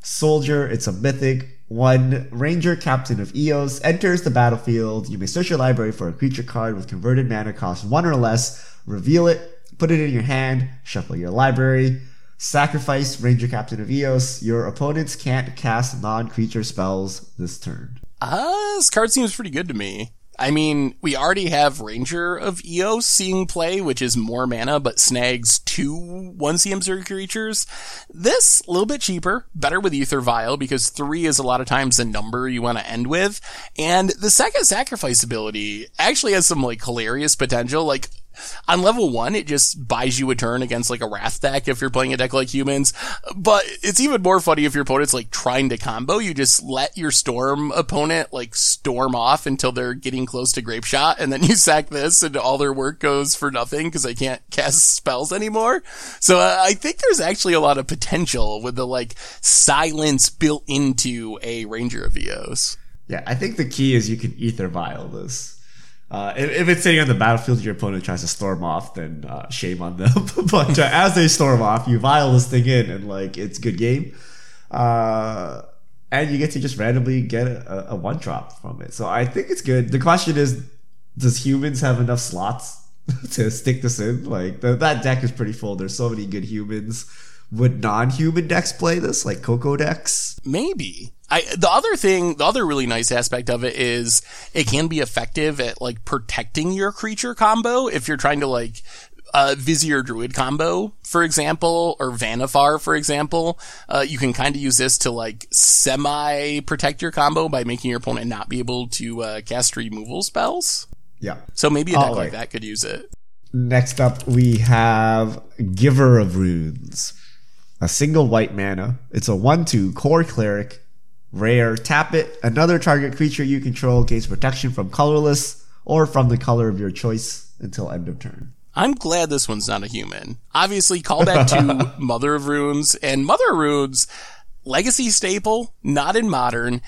[SPEAKER 2] soldier. It's a mythic. One Ranger Captain of Eos enters the battlefield. You may search your library for a creature card with converted mana cost one or less. Reveal it. Put it in your hand. Shuffle your library. Sacrifice Ranger Captain of Eos. Your opponents can't cast non-creature spells this turn.
[SPEAKER 1] Uh, this card seems pretty good to me. I mean, we already have Ranger of Eos seeing play, which is more mana, but snags two 1CM Zerg creatures. This, a little bit cheaper, better with Ether Vial, because three is a lot of times the number you want to end with. And the second sacrifice ability actually has some, like, hilarious potential. Like, on level one, it just buys you a turn against like a Wrath deck if you're playing a deck like humans. But it's even more funny if your opponent's like trying to combo. You just let your Storm opponent like storm off until they're getting close to Grapeshot, and then you sack this, and all their work goes for nothing because they can't cast spells anymore. So uh, I think there's actually a lot of potential with the like silence built into a Ranger of Eos.
[SPEAKER 2] Yeah, I think the key is you can ether vial this. Uh, if, if it's sitting on the battlefield, your opponent tries to storm off, then uh, shame on them. but uh, as they storm off, you vial this thing in, and like it's good game. Uh, and you get to just randomly get a, a one drop from it. So I think it's good. The question is, does humans have enough slots to stick this in? Like the, that deck is pretty full. There's so many good humans. Would non-human decks play this, like Coco decks?
[SPEAKER 1] Maybe. I, the other thing, the other really nice aspect of it is it can be effective at like protecting your creature combo if you're trying to like uh, Vizier Druid combo, for example, or Vannifar, for example. Uh, you can kind of use this to like semi protect your combo by making your opponent not be able to uh, cast removal spells.
[SPEAKER 2] Yeah.
[SPEAKER 1] So maybe a deck
[SPEAKER 2] Oh,
[SPEAKER 1] like that could use it.
[SPEAKER 2] Next up, we have Giver of Runes. A single white mana. It's a 1 2 core cleric. Rare. Tap it. Another target creature you control gains protection from colorless or from the color of your choice until end of turn.
[SPEAKER 1] I'm glad this one's not a human. Obviously, callback to Mother of Runes and Mother of Runes, legacy staple, not in modern.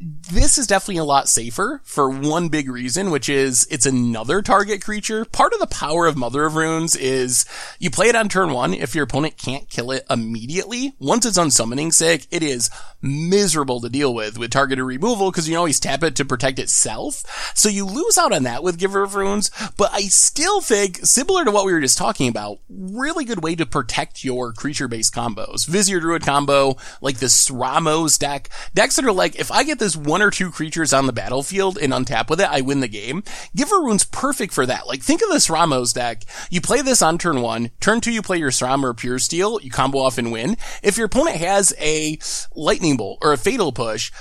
[SPEAKER 1] This is definitely a lot safer for one big reason, which is it's another target creature. Part of the power of Mother of Runes is you play it on turn one. If your opponent can't kill it immediately, once it's on summoning sick, it is miserable to deal with with targeted removal because you always tap it to protect itself. So you lose out on that with Giver of Runes, but I still think, similar to what we were just talking about, really good way to protect your creature-based combos. Vizier Druid combo, like the Ramos deck, decks that are like, if I get this one or two creatures on the battlefield and untap with it, I win the game. Giver Rune's perfect for that. Like, think of this Ramos deck. You play this on turn one, turn two you play your Sram or Puresteel, you combo off and win. If your opponent has a Lightning Bolt or a Fatal Push,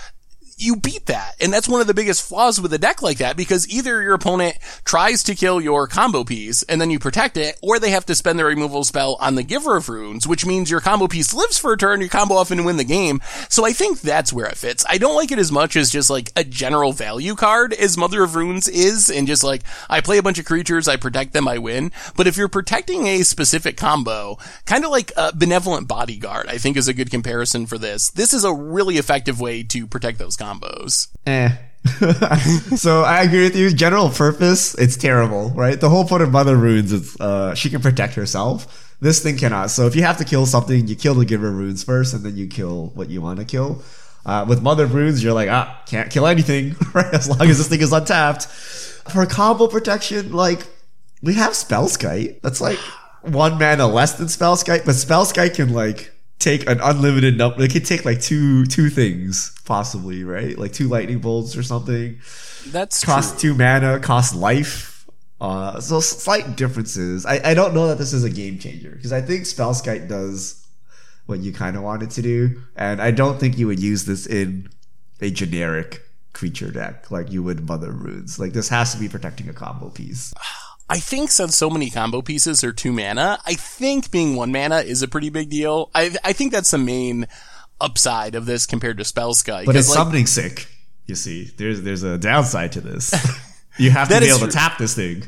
[SPEAKER 1] you beat that. And that's one of the biggest flaws with a deck like that because either your opponent tries to kill your combo piece and then you protect it, or they have to spend their removal spell on the Giver of Runes, which means your combo piece lives for a turn, you combo off and win the game. So I think that's where it fits. I don't like it as much as just like a general value card as Mother of Runes is, and just like, I play a bunch of creatures, I protect them, I win. But if you're protecting a specific combo, kind of like a Benevolent Bodyguard, I think is a good comparison for this. This is a really effective way to protect those combos.
[SPEAKER 2] Eh. so I agree with you. General purpose, it's terrible, right? The whole point of Mother Runes is uh, she can protect herself. This thing cannot. So if you have to kill something, you kill the Giver Runes first, and then you kill what you want to kill. Uh, with Mother Runes, you're like, ah, can't kill anything, right? As long as this thing is untapped. For combo protection, like we have Spellskite. That's like one mana less than Spellskite, but Spellskite can like take an unlimited number. It can take like two two things possibly, right? Like two lightning bolts or something.
[SPEAKER 1] That's
[SPEAKER 2] cost
[SPEAKER 1] true.
[SPEAKER 2] two mana, cost life. Uh, so slight differences. I, I don't know that this is a game changer because I think Spellskite does what you kind of want it to do, and I don't think you would use this in a generic creature deck like you would Mother Runes. Like this has to be protecting a combo piece.
[SPEAKER 1] I think since so many combo pieces are two mana, I think being one mana is a pretty big deal. I I think that's the main upside of this compared to Spellskite.
[SPEAKER 2] But it's
[SPEAKER 1] like,
[SPEAKER 2] summoning sick. You see, there's there's a downside to this. You have to be able to tap this thing.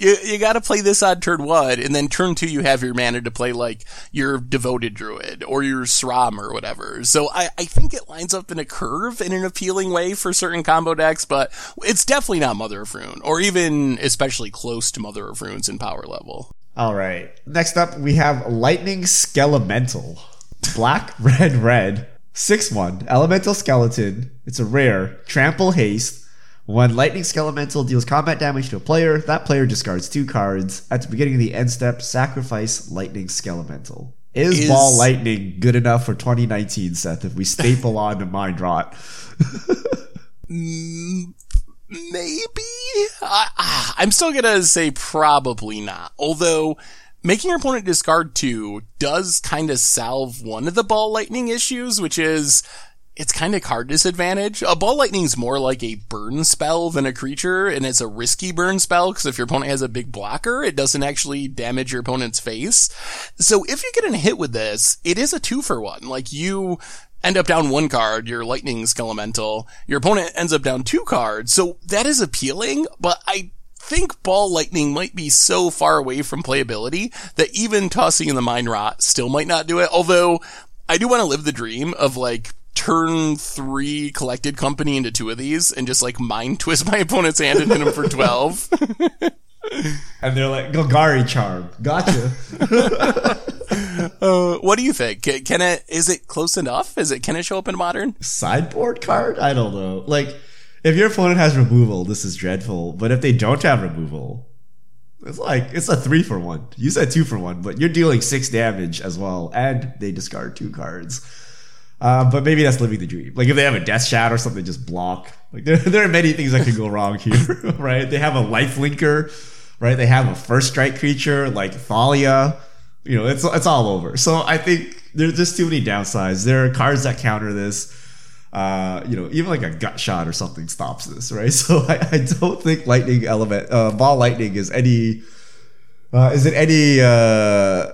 [SPEAKER 1] You, you got to play this on turn one, and then turn two you have your mana to play like your devoted druid or your Sram or whatever. So I, I think it lines up in a curve in an appealing way for certain combo decks, but it's definitely not Mother of Rune or even especially close to Mother of Runes in power level.
[SPEAKER 2] All right. Next up, we have Lightning Skelemental. Black, red, red. 6 1. Elemental Skeleton. It's a rare. Trample Haste. When Lightning Skelemental deals combat damage to a player, that player discards two cards. At the beginning of the end step, sacrifice Lightning Skelemental. Is,
[SPEAKER 1] Is-
[SPEAKER 2] Ball Lightning good enough for 2019, Seth, if we staple on to Mind Rot?
[SPEAKER 1] Maybe? I, I'm still gonna say probably not. Although, making your opponent discard two does kind of solve one of the ball lightning issues, which is it's kind of card disadvantage. A ball lightning's more like a burn spell than a creature, and it's a risky burn spell because if your opponent has a big blocker, it doesn't actually damage your opponent's face. So if you get a hit with this, it is a two for one. Like you end up down one card, your lightning skelemental, your opponent ends up down two cards. So that is appealing, but I think ball lightning might be so far away from playability that even tossing in the mind rot still might not do it. Although I do want to live the dream of like turn three collected company into two of these and just like mind twist my opponent's hand and hit him for 12.
[SPEAKER 2] And they're like, Golgari Charm. Gotcha.
[SPEAKER 1] uh, what do you think? Can, can it, is it close enough? Is it, can it show up in modern?
[SPEAKER 2] sideboard card? I don't know. Like, if your opponent has removal, this is dreadful. But if they don't have removal, it's like it's a three for one. You said two for one, but you're dealing six damage as well, and they discard two cards. Uh, but maybe that's living the dream. Like if they have a death shot or something, just block. Like there, there are many things that could go wrong here, right? They have a life linker, right? They have a first strike creature like Thalia. You know, it's it's all over. So I think there's just too many downsides. There are cards that counter this. Uh, you know, even like a gut shot or something stops this, right? So I, I don't think lightning element, uh, ball lightning is any, uh, is it any, uh,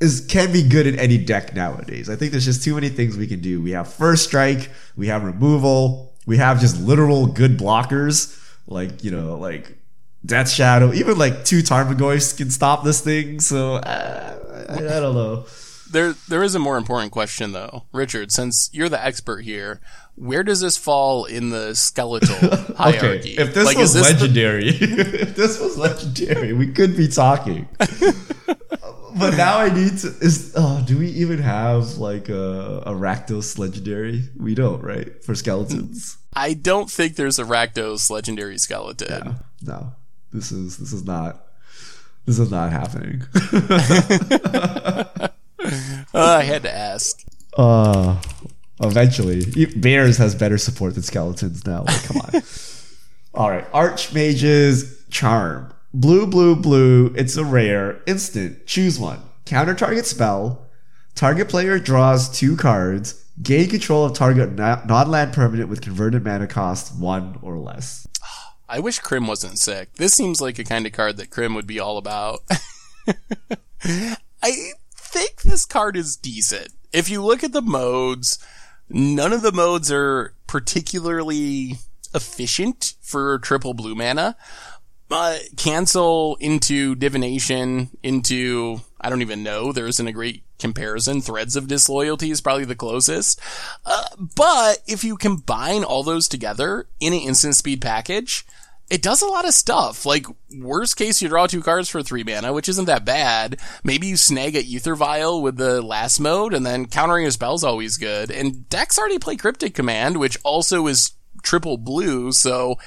[SPEAKER 2] is can be good in any deck nowadays. I think there's just too many things we can do. We have first strike, we have removal, we have just literal good blockers, like you know, like Death Shadow, even like two Tarmogoyfs can stop this thing. So uh, I, I don't know.
[SPEAKER 1] There, there is a more important question though, Richard. Since you're the expert here, where does this fall in the skeletal hierarchy?
[SPEAKER 2] Okay, if this
[SPEAKER 1] Like,
[SPEAKER 2] was
[SPEAKER 1] is this the-
[SPEAKER 2] legendary, if this was legendary, we could be talking. but now I need to. Is oh, do we even have like a, a Rakdos legendary? We don't, right? For skeletons,
[SPEAKER 1] I don't think there's a Rakdos legendary skeleton.
[SPEAKER 2] no. This is this is not. This is not happening.
[SPEAKER 1] Uh, I had to ask.
[SPEAKER 2] Uh eventually. Bears has better support than skeletons now. Like, come on. All right. Archmage's Charm. Blue, blue, blue. It's a rare. Instant. Choose one. Counter target spell. Target player draws two cards. Gain control of target non-land permanent with converted mana cost one or less.
[SPEAKER 1] I wish Krim wasn't sick. This seems like a kind of card that Krim would be all about. I think this card is decent. If you look at the modes, none of the modes are particularly efficient for triple blue mana. Uh, cancel into divination into I don't even know. There isn't a great comparison. Threads of disloyalty is probably the closest. Uh, but if you combine all those together in an instant speed package, it does a lot of stuff. Like, worst case, you draw two cards for three mana, which isn't that bad. Maybe you snag a Ether Vial with the last mode, and then countering a spell's always good. And decks already play Cryptic Command, which also is triple blue, so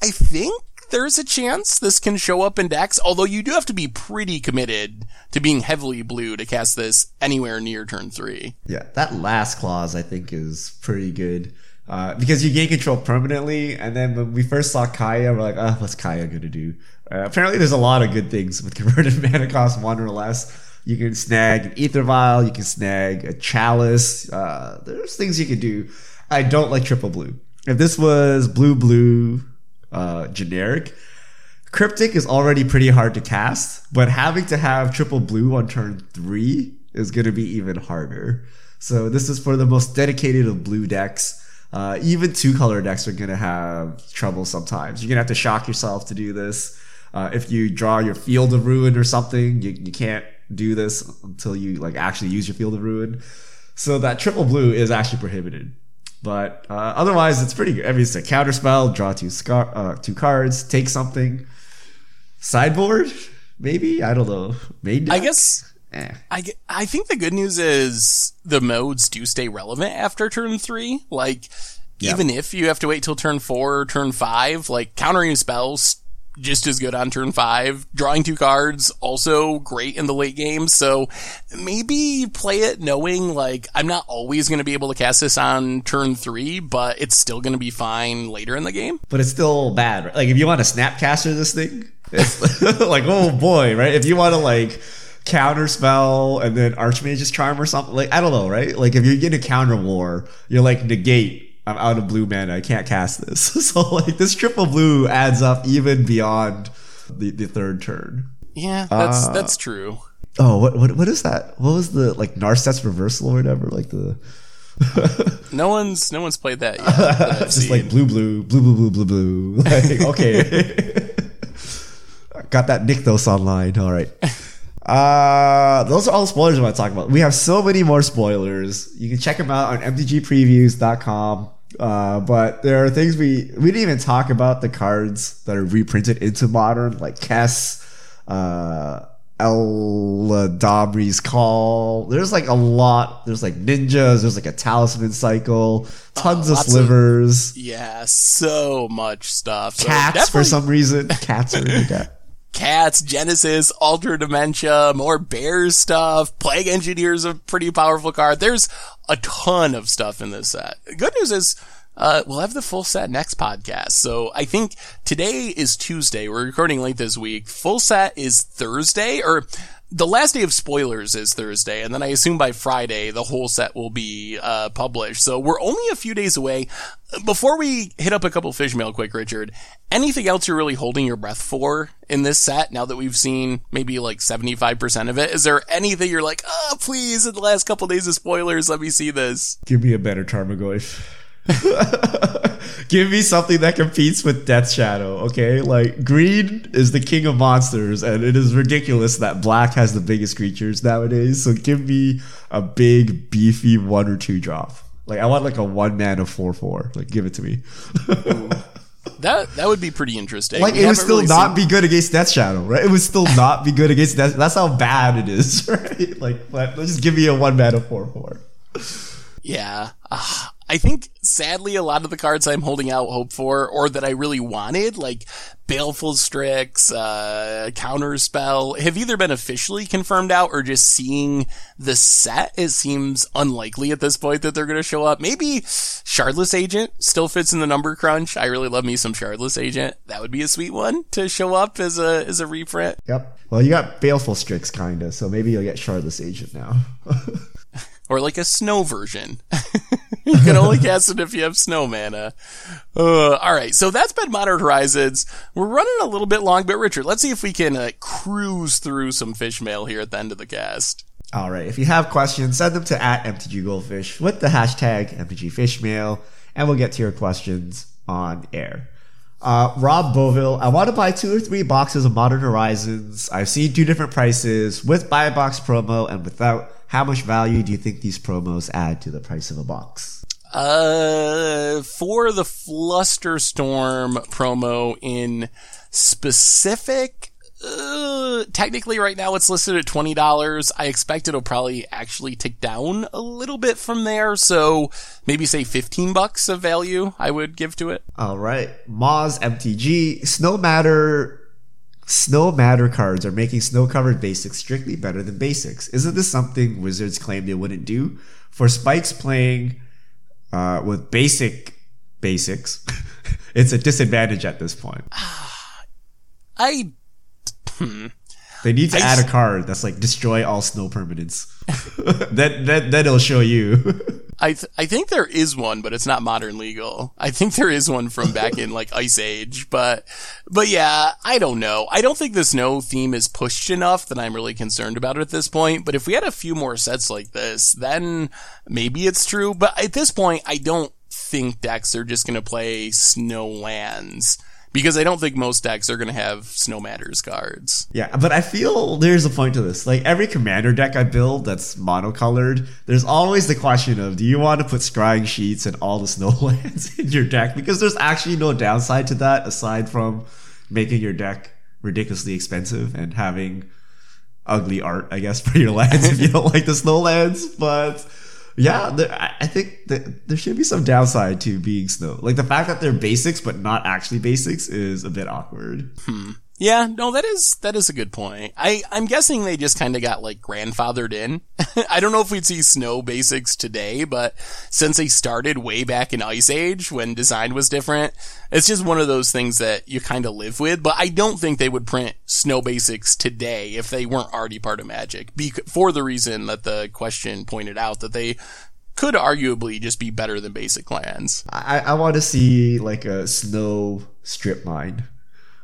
[SPEAKER 1] I think there's a chance this can show up in decks, although you do have to be pretty committed to being heavily blue to cast this anywhere near turn three.
[SPEAKER 2] Yeah, that last clause I think is pretty good. Uh, because you gain control permanently, and then when we first saw Kaya, we're like, oh, what's Kaya gonna do? Uh, apparently, there's a lot of good things with converted mana cost one or less. You can snag an Ether Vial, you can snag a Chalice. Uh, there's things you can do. I don't like triple blue. If this was blue blue uh, generic, Cryptic is already pretty hard to cast, but having to have triple blue on turn three is going to be even harder. So this is for the most dedicated of blue decks. Uh, even two color decks are going to have trouble sometimes. You're going to have to shock yourself to do this. Uh, if you draw your Field of Ruin or something, you, you can't do this until you like actually use your Field of Ruin. So that triple blue is actually prohibited. But uh, otherwise, it's pretty good. I mean, it's a counter spell, draw two, scar- uh, two cards, take something. Sideboard, maybe? I don't know. Main
[SPEAKER 1] I guess
[SPEAKER 2] Eh.
[SPEAKER 1] I, I think the good news is the modes do stay relevant after turn three. Like,
[SPEAKER 2] Yep.
[SPEAKER 1] even if you have to wait till turn four or turn five, like countering spells just as good on turn five. Drawing two cards also great in the late game. So maybe play it knowing like I'm not always going to be able to cast this on turn three, but it's still going to be fine later in the game.
[SPEAKER 2] but it's still bad. Right? Like if you want to snapcaster this thing, it's like oh boy, right? If you want to like counter spell and then Archmage's charm or something, like I don't know, right? Like if you're getting a counter war, you're like negate. I'm out of blue mana. I can't cast this. so like this triple blue adds up even beyond the, the third turn.
[SPEAKER 1] Yeah, that's
[SPEAKER 2] Uh,
[SPEAKER 1] that's true.
[SPEAKER 2] Oh, what what what is that? What was the like Narset's reversal or whatever? Like the
[SPEAKER 1] No one's no one's played that yet. that
[SPEAKER 2] just
[SPEAKER 1] seen.
[SPEAKER 2] like blue, blue, blue, blue, blue, blue, blue. Like, okay. Got that Nykthos online. All right. Uh, those are all the spoilers I want to talk about. We have so many more spoilers. You can check them out on mtgpreviews.com. Uh, but there are things we we didn't even talk about the cards that are reprinted into modern, like Kess, uh, El Call. There's like a lot. There's like ninjas. There's like a talisman cycle. Tons of
[SPEAKER 1] lots of-
[SPEAKER 2] slivers.
[SPEAKER 1] Yeah, so much stuff. So
[SPEAKER 2] cats for some reason. Cats are in the deck.
[SPEAKER 1] Cats, Genesis, Alter Dementia, more bears stuff. Plague Engineer's a pretty powerful card. There's a ton of stuff in this set. Good news is, uh, we'll have the full set next podcast. So I think today is Tuesday. We're recording late this week. Full set is Thursday or the last day of spoilers is Thursday, and then I assume by Friday the whole set will be uh, published. So we're only a few days away. Before we hit up a couple fish mail quick, Richard, anything else you're really holding your breath for in this set now that we've seen maybe like 75% of it? Is there anything you're like, oh, please, in the last couple days of spoilers, let me see this?
[SPEAKER 2] Give me a better Tarmogoyf. Give me something that competes with Death Shadow, okay? Like, green is the king of monsters, and it is ridiculous that black has the biggest creatures nowadays. So give me a big, beefy one or two drop. Like, I want like a one mana 4 4. Like, give it to me.
[SPEAKER 1] That that would be pretty interesting.
[SPEAKER 2] like,
[SPEAKER 1] We
[SPEAKER 2] it would still
[SPEAKER 1] really
[SPEAKER 2] not
[SPEAKER 1] seen-
[SPEAKER 2] be good against Death Shadow, right? It would still not be good against Death That's how bad it is, right? Like, but let's just give me a one mana 4 4.
[SPEAKER 1] Yeah. Uh, I think sadly a lot of the cards I'm holding out hope for or that I really wanted, like Baleful Strix, uh, Counterspell, have either been officially confirmed out or just seeing the set, it seems unlikely at this point that they're going to show up. Maybe Shardless Agent still fits in the number crunch. I really love me some Shardless Agent. That would be a sweet one to show up as a, as a reprint.
[SPEAKER 2] Yep. Well, you got Baleful Strix, kinda, so maybe you'll get Shardless Agent now.
[SPEAKER 1] or like a snow version. you can only cast it if you have snow mana. Uh, all right, so that's been Modern Horizons. We're running a little bit long, but Richard, let's see if we can uh, cruise through some fish mail here at the end of the cast.
[SPEAKER 2] All right. If you have questions, send them to at MTG Goldfish with the hashtag MTG Fishmail, and we'll get to your questions on air. Uh, Rob Boville, I want to buy two or three boxes of Modern Horizons. I've seen two different prices with buy a box promo and without. How much value do you think these promos add to the price of a box?
[SPEAKER 1] Uh, for the Flusterstorm promo in specific, uh, technically right now it's listed at $20. I expect it'll probably actually tick down a little bit from there. So maybe say 15 bucks of value I would give to it.
[SPEAKER 2] All right. Moz MTG, Snow Matter Snow Matter cards are making snow covered basics strictly better than basics. Isn't this something Wizards claim they wouldn't do? For Spikes playing uh, with basic basics, it's a disadvantage at this point.
[SPEAKER 1] I. Hmm.
[SPEAKER 2] They need to
[SPEAKER 1] I
[SPEAKER 2] add a card that's like destroy all snow permanents. then, then, then it'll show you.
[SPEAKER 1] I th- I think there is one, but it's not modern legal. I think there is one from back in like Ice Age, but but yeah, I don't know. I don't think the snow theme is pushed enough that I'm really concerned about it at this point. But if we had a few more sets like this, then maybe it's true. But at this point, I don't think decks are just going to play snow lands because I don't think most decks are going to have snow matters cards.
[SPEAKER 2] Yeah, but I feel there's a point to this. Like every commander deck I build that's monocolored, there's always the question of do you want to put scrying sheets and all the snowlands in your deck? Because there's actually no downside to that aside from making your deck ridiculously expensive and having ugly art, I guess, for your lands if you don't like the snowlands. But yeah, there, I think that there should be some downside to being snow. Like the fact that they're basics but not actually basics is a bit awkward. Hmm.
[SPEAKER 1] Yeah, no, that is that is a good point. I I'm guessing they just kind of got like grandfathered in. I don't know if we'd see snow basics today, but since they started way back in Ice Age when design was different, it's just one of those things that you kind of live with. But I don't think they would print snow basics today if they weren't already part of Magic, bec- for the reason that the question pointed out that they could arguably just be better than basic lands.
[SPEAKER 2] I, I want to see like a snow strip mine.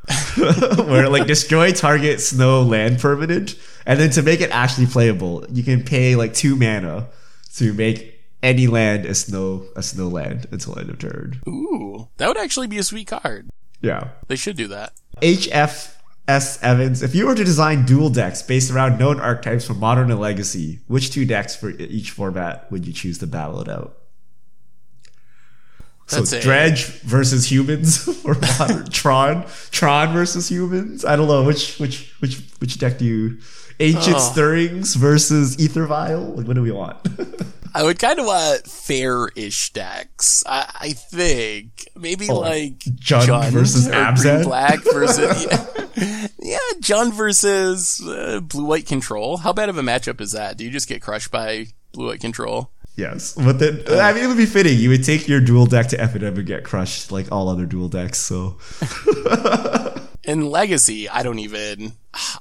[SPEAKER 2] Where like destroy target snow land permanent, and then to make it actually playable, you can pay like two mana to make any land a snow a snow land until end of turn.
[SPEAKER 1] Ooh, that would actually be a sweet card.
[SPEAKER 2] Yeah.
[SPEAKER 1] They should do that.
[SPEAKER 2] HFS Evans, if you were to design dual decks based around known archetypes from Modern and Legacy, which two decks for each format would you choose to battle it out? So Dredge versus humans or Tron, Tron versus humans. I don't know which which which which deck do you? Ancient
[SPEAKER 1] Oh.
[SPEAKER 2] Stirrings versus Ether Vial. Like, what do we want?
[SPEAKER 1] I would kind of want fair-ish decks. I, I think maybe
[SPEAKER 2] Oh,
[SPEAKER 1] like
[SPEAKER 2] Jund versus Abzan?
[SPEAKER 1] Black versus yeah, yeah versus uh, Blue White Control. How bad of a matchup is that? Do you just get crushed by Blue White Control?
[SPEAKER 2] Yes, but then I mean it would be fitting. You would take your dual deck to FNM and get crushed like all other dual decks. So
[SPEAKER 1] In Legacy, I don't even,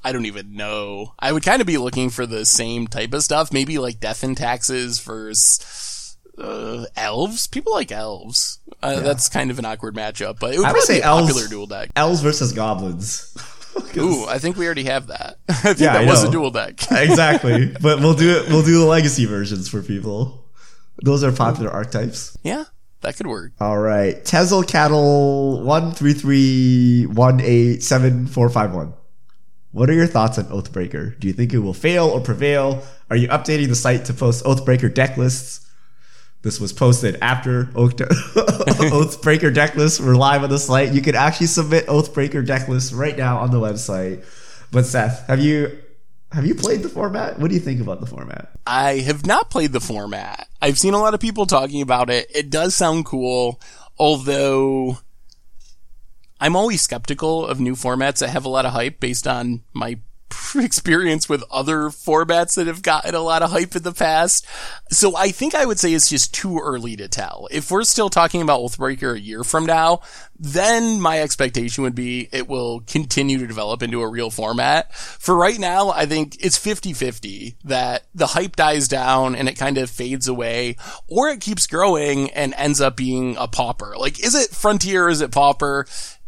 [SPEAKER 1] I don't even know. I would kind of be looking for the same type of stuff. Maybe like Death and Taxes versus uh, Elves. People like Elves. Uh, That's kind of an awkward matchup, but it would
[SPEAKER 2] I would
[SPEAKER 1] probably
[SPEAKER 2] say
[SPEAKER 1] be a
[SPEAKER 2] Elves-
[SPEAKER 1] popular dual deck.
[SPEAKER 2] elves versus goblins.
[SPEAKER 1] Ooh, I think we already have that. I think
[SPEAKER 2] Yeah,
[SPEAKER 1] that
[SPEAKER 2] I
[SPEAKER 1] was a dual deck.
[SPEAKER 2] exactly. But we'll do it. We'll do the legacy versions for people. Those are popular archetypes.
[SPEAKER 1] yeah, that could work.
[SPEAKER 2] All right. Tezel Cattle one three three one eight seven four five one. What are your thoughts on Oathbreaker? Do you think it will fail or prevail? Are you updating the site to post Oathbreaker deck lists? This was posted after Oath- Oathbreaker deck lists were live on the site. You can actually submit Oathbreaker deck lists right now on the website. But Seth, have you have you played the format? What do you think about the format?
[SPEAKER 1] I have not played the format. I've seen a lot of people talking about it. It does sound cool, although I'm always skeptical of new formats that have a lot of hype based on my experience with other formats that have gotten a lot of hype in the past. So I think I would say it's just too early to tell. If we're still talking about Oathbreaker a year from now, then my expectation would be it will continue to develop into a real format. For right now, I think it's 50-50 that the hype dies down and it kind of fades away, or it keeps growing and ends up being a pauper. Like, is it Frontier? Is it pauper?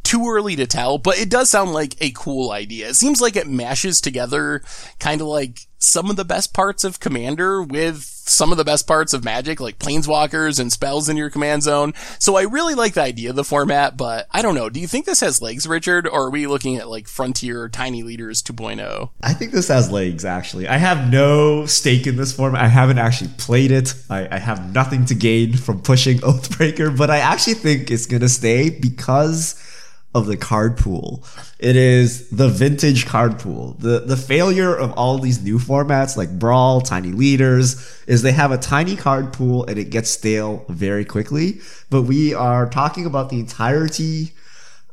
[SPEAKER 1] Too early to tell, but it does sound like a cool idea. It seems like it mashes together kind of like some of the best parts of Commander with some of the best parts of Magic, like planeswalkers and spells in your command zone. So I really like the idea of the format, but I don't know. Do you think this has legs, Richard, or are we looking at like Frontier Tiny Leaders oh? 2.0?
[SPEAKER 2] I think this has legs, actually. I have no stake in this format. I haven't actually played it. I, I have nothing to gain from pushing Oathbreaker, but I actually think it's going to stay because of the card pool. It is the vintage card pool. The the failure of all these new formats like Brawl, Tiny Leaders is they have a tiny card pool and it gets stale very quickly. But we are talking about the entirety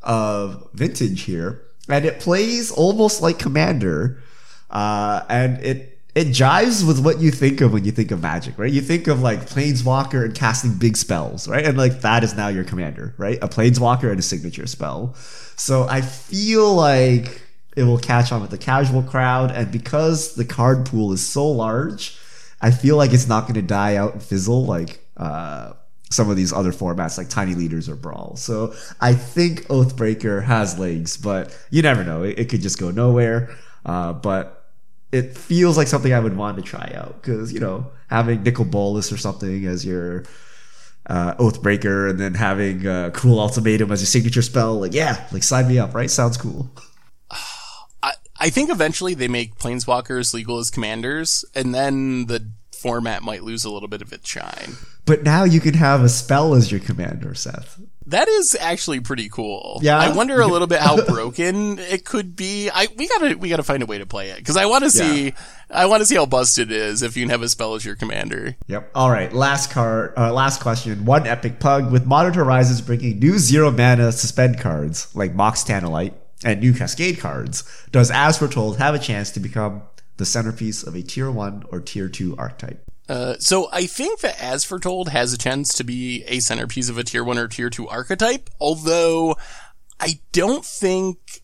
[SPEAKER 2] of vintage here, and it plays almost like Commander, uh, and it it jives with what you think of when you think of magic, right? You think of like planeswalker and casting big spells, right? And like that is now your commander, right? A planeswalker and a signature spell. So I feel like it will catch on with the casual crowd, and because the card pool is so large, I feel like it's not going to die out and fizzle like uh, some of these other formats like Tiny Leaders or Brawl. So I think Oathbreaker has legs, but you never know. It, it could just go nowhere. Uh, but it feels like something I would want to try out because you know having Nicol Bolas or something as your uh, Oathbreaker and then having uh, Cruel Ultimatum as your signature spell, like yeah, like sign me up, right? Sounds cool.
[SPEAKER 1] I I think eventually they make planeswalkers legal as commanders, and then the format might lose a little bit of its shine.
[SPEAKER 2] But now you can have a spell as your commander, Seth.
[SPEAKER 1] That is actually pretty cool.
[SPEAKER 2] Yeah.
[SPEAKER 1] I wonder a little bit how broken it could be. I we gotta we gotta find a way to play it because I want to see I want to see how busted it is if you can have a spell as your commander.
[SPEAKER 2] Yep. All right. Last card. Uh, last question. One epic pug with Modern Horizons bringing new zero mana suspend cards like Mox Tantalite and new Cascade cards. Does As Foretold have a chance to become the centerpiece of a tier one or tier two archetype?
[SPEAKER 1] Uh, so I think that As Foretold has a chance to be a centerpiece of a tier one or tier two archetype, although I don't think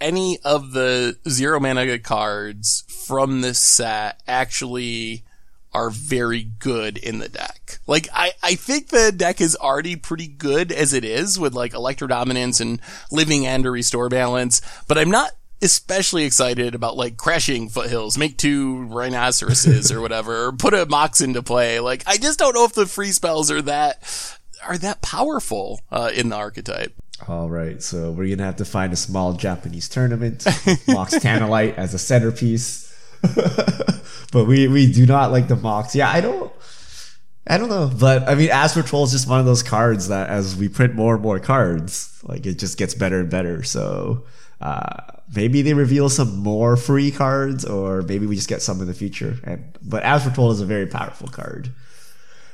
[SPEAKER 1] any of the zero mana cards from this set actually are very good in the deck. Like, I, I think the deck is already pretty good as it is with like Electrodominance and Living End or Restore Balance, but I'm not especially excited about like Crashing Footfalls, make two rhinoceroses or whatever, put a mox into play. Like, I just don't know if the free spells are that, are that powerful, uh, in the archetype.
[SPEAKER 2] All right, so we're gonna have to find a small Japanese tournament, Mox Tantalite as a centerpiece. but we we do not like the Mox. Yeah, I don't. I don't know, but I mean, As Foretold is just one of those cards that, as we print more and more cards, like it just gets better and better. So uh, maybe they reveal some more free cards, or maybe we just get some in the future. And but As Foretold is a very powerful card.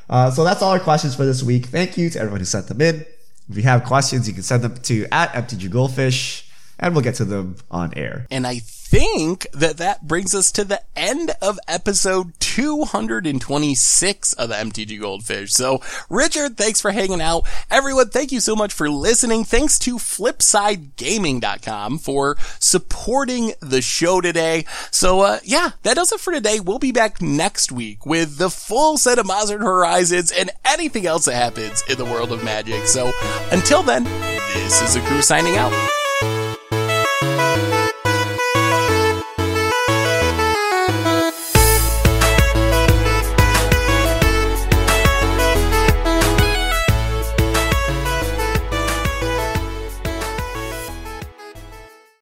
[SPEAKER 2] Uh, so that's all our questions for this week. Thank you to everyone who sent them in. If you have questions, you can send them to at MTG Goldfish, and we'll get to them on air.
[SPEAKER 1] And I think that that brings us to the end of episode 226 of the MTG Goldfish. So, Richard, thanks for hanging out. Everyone, thank you so much for listening. Thanks to FlipsideGaming.com for supporting the show today. So, uh, yeah, that does it for today. We'll be back next week with the full set of Modern Horizons and anything else that happens in the world of magic. So, until then, this is a crew signing out.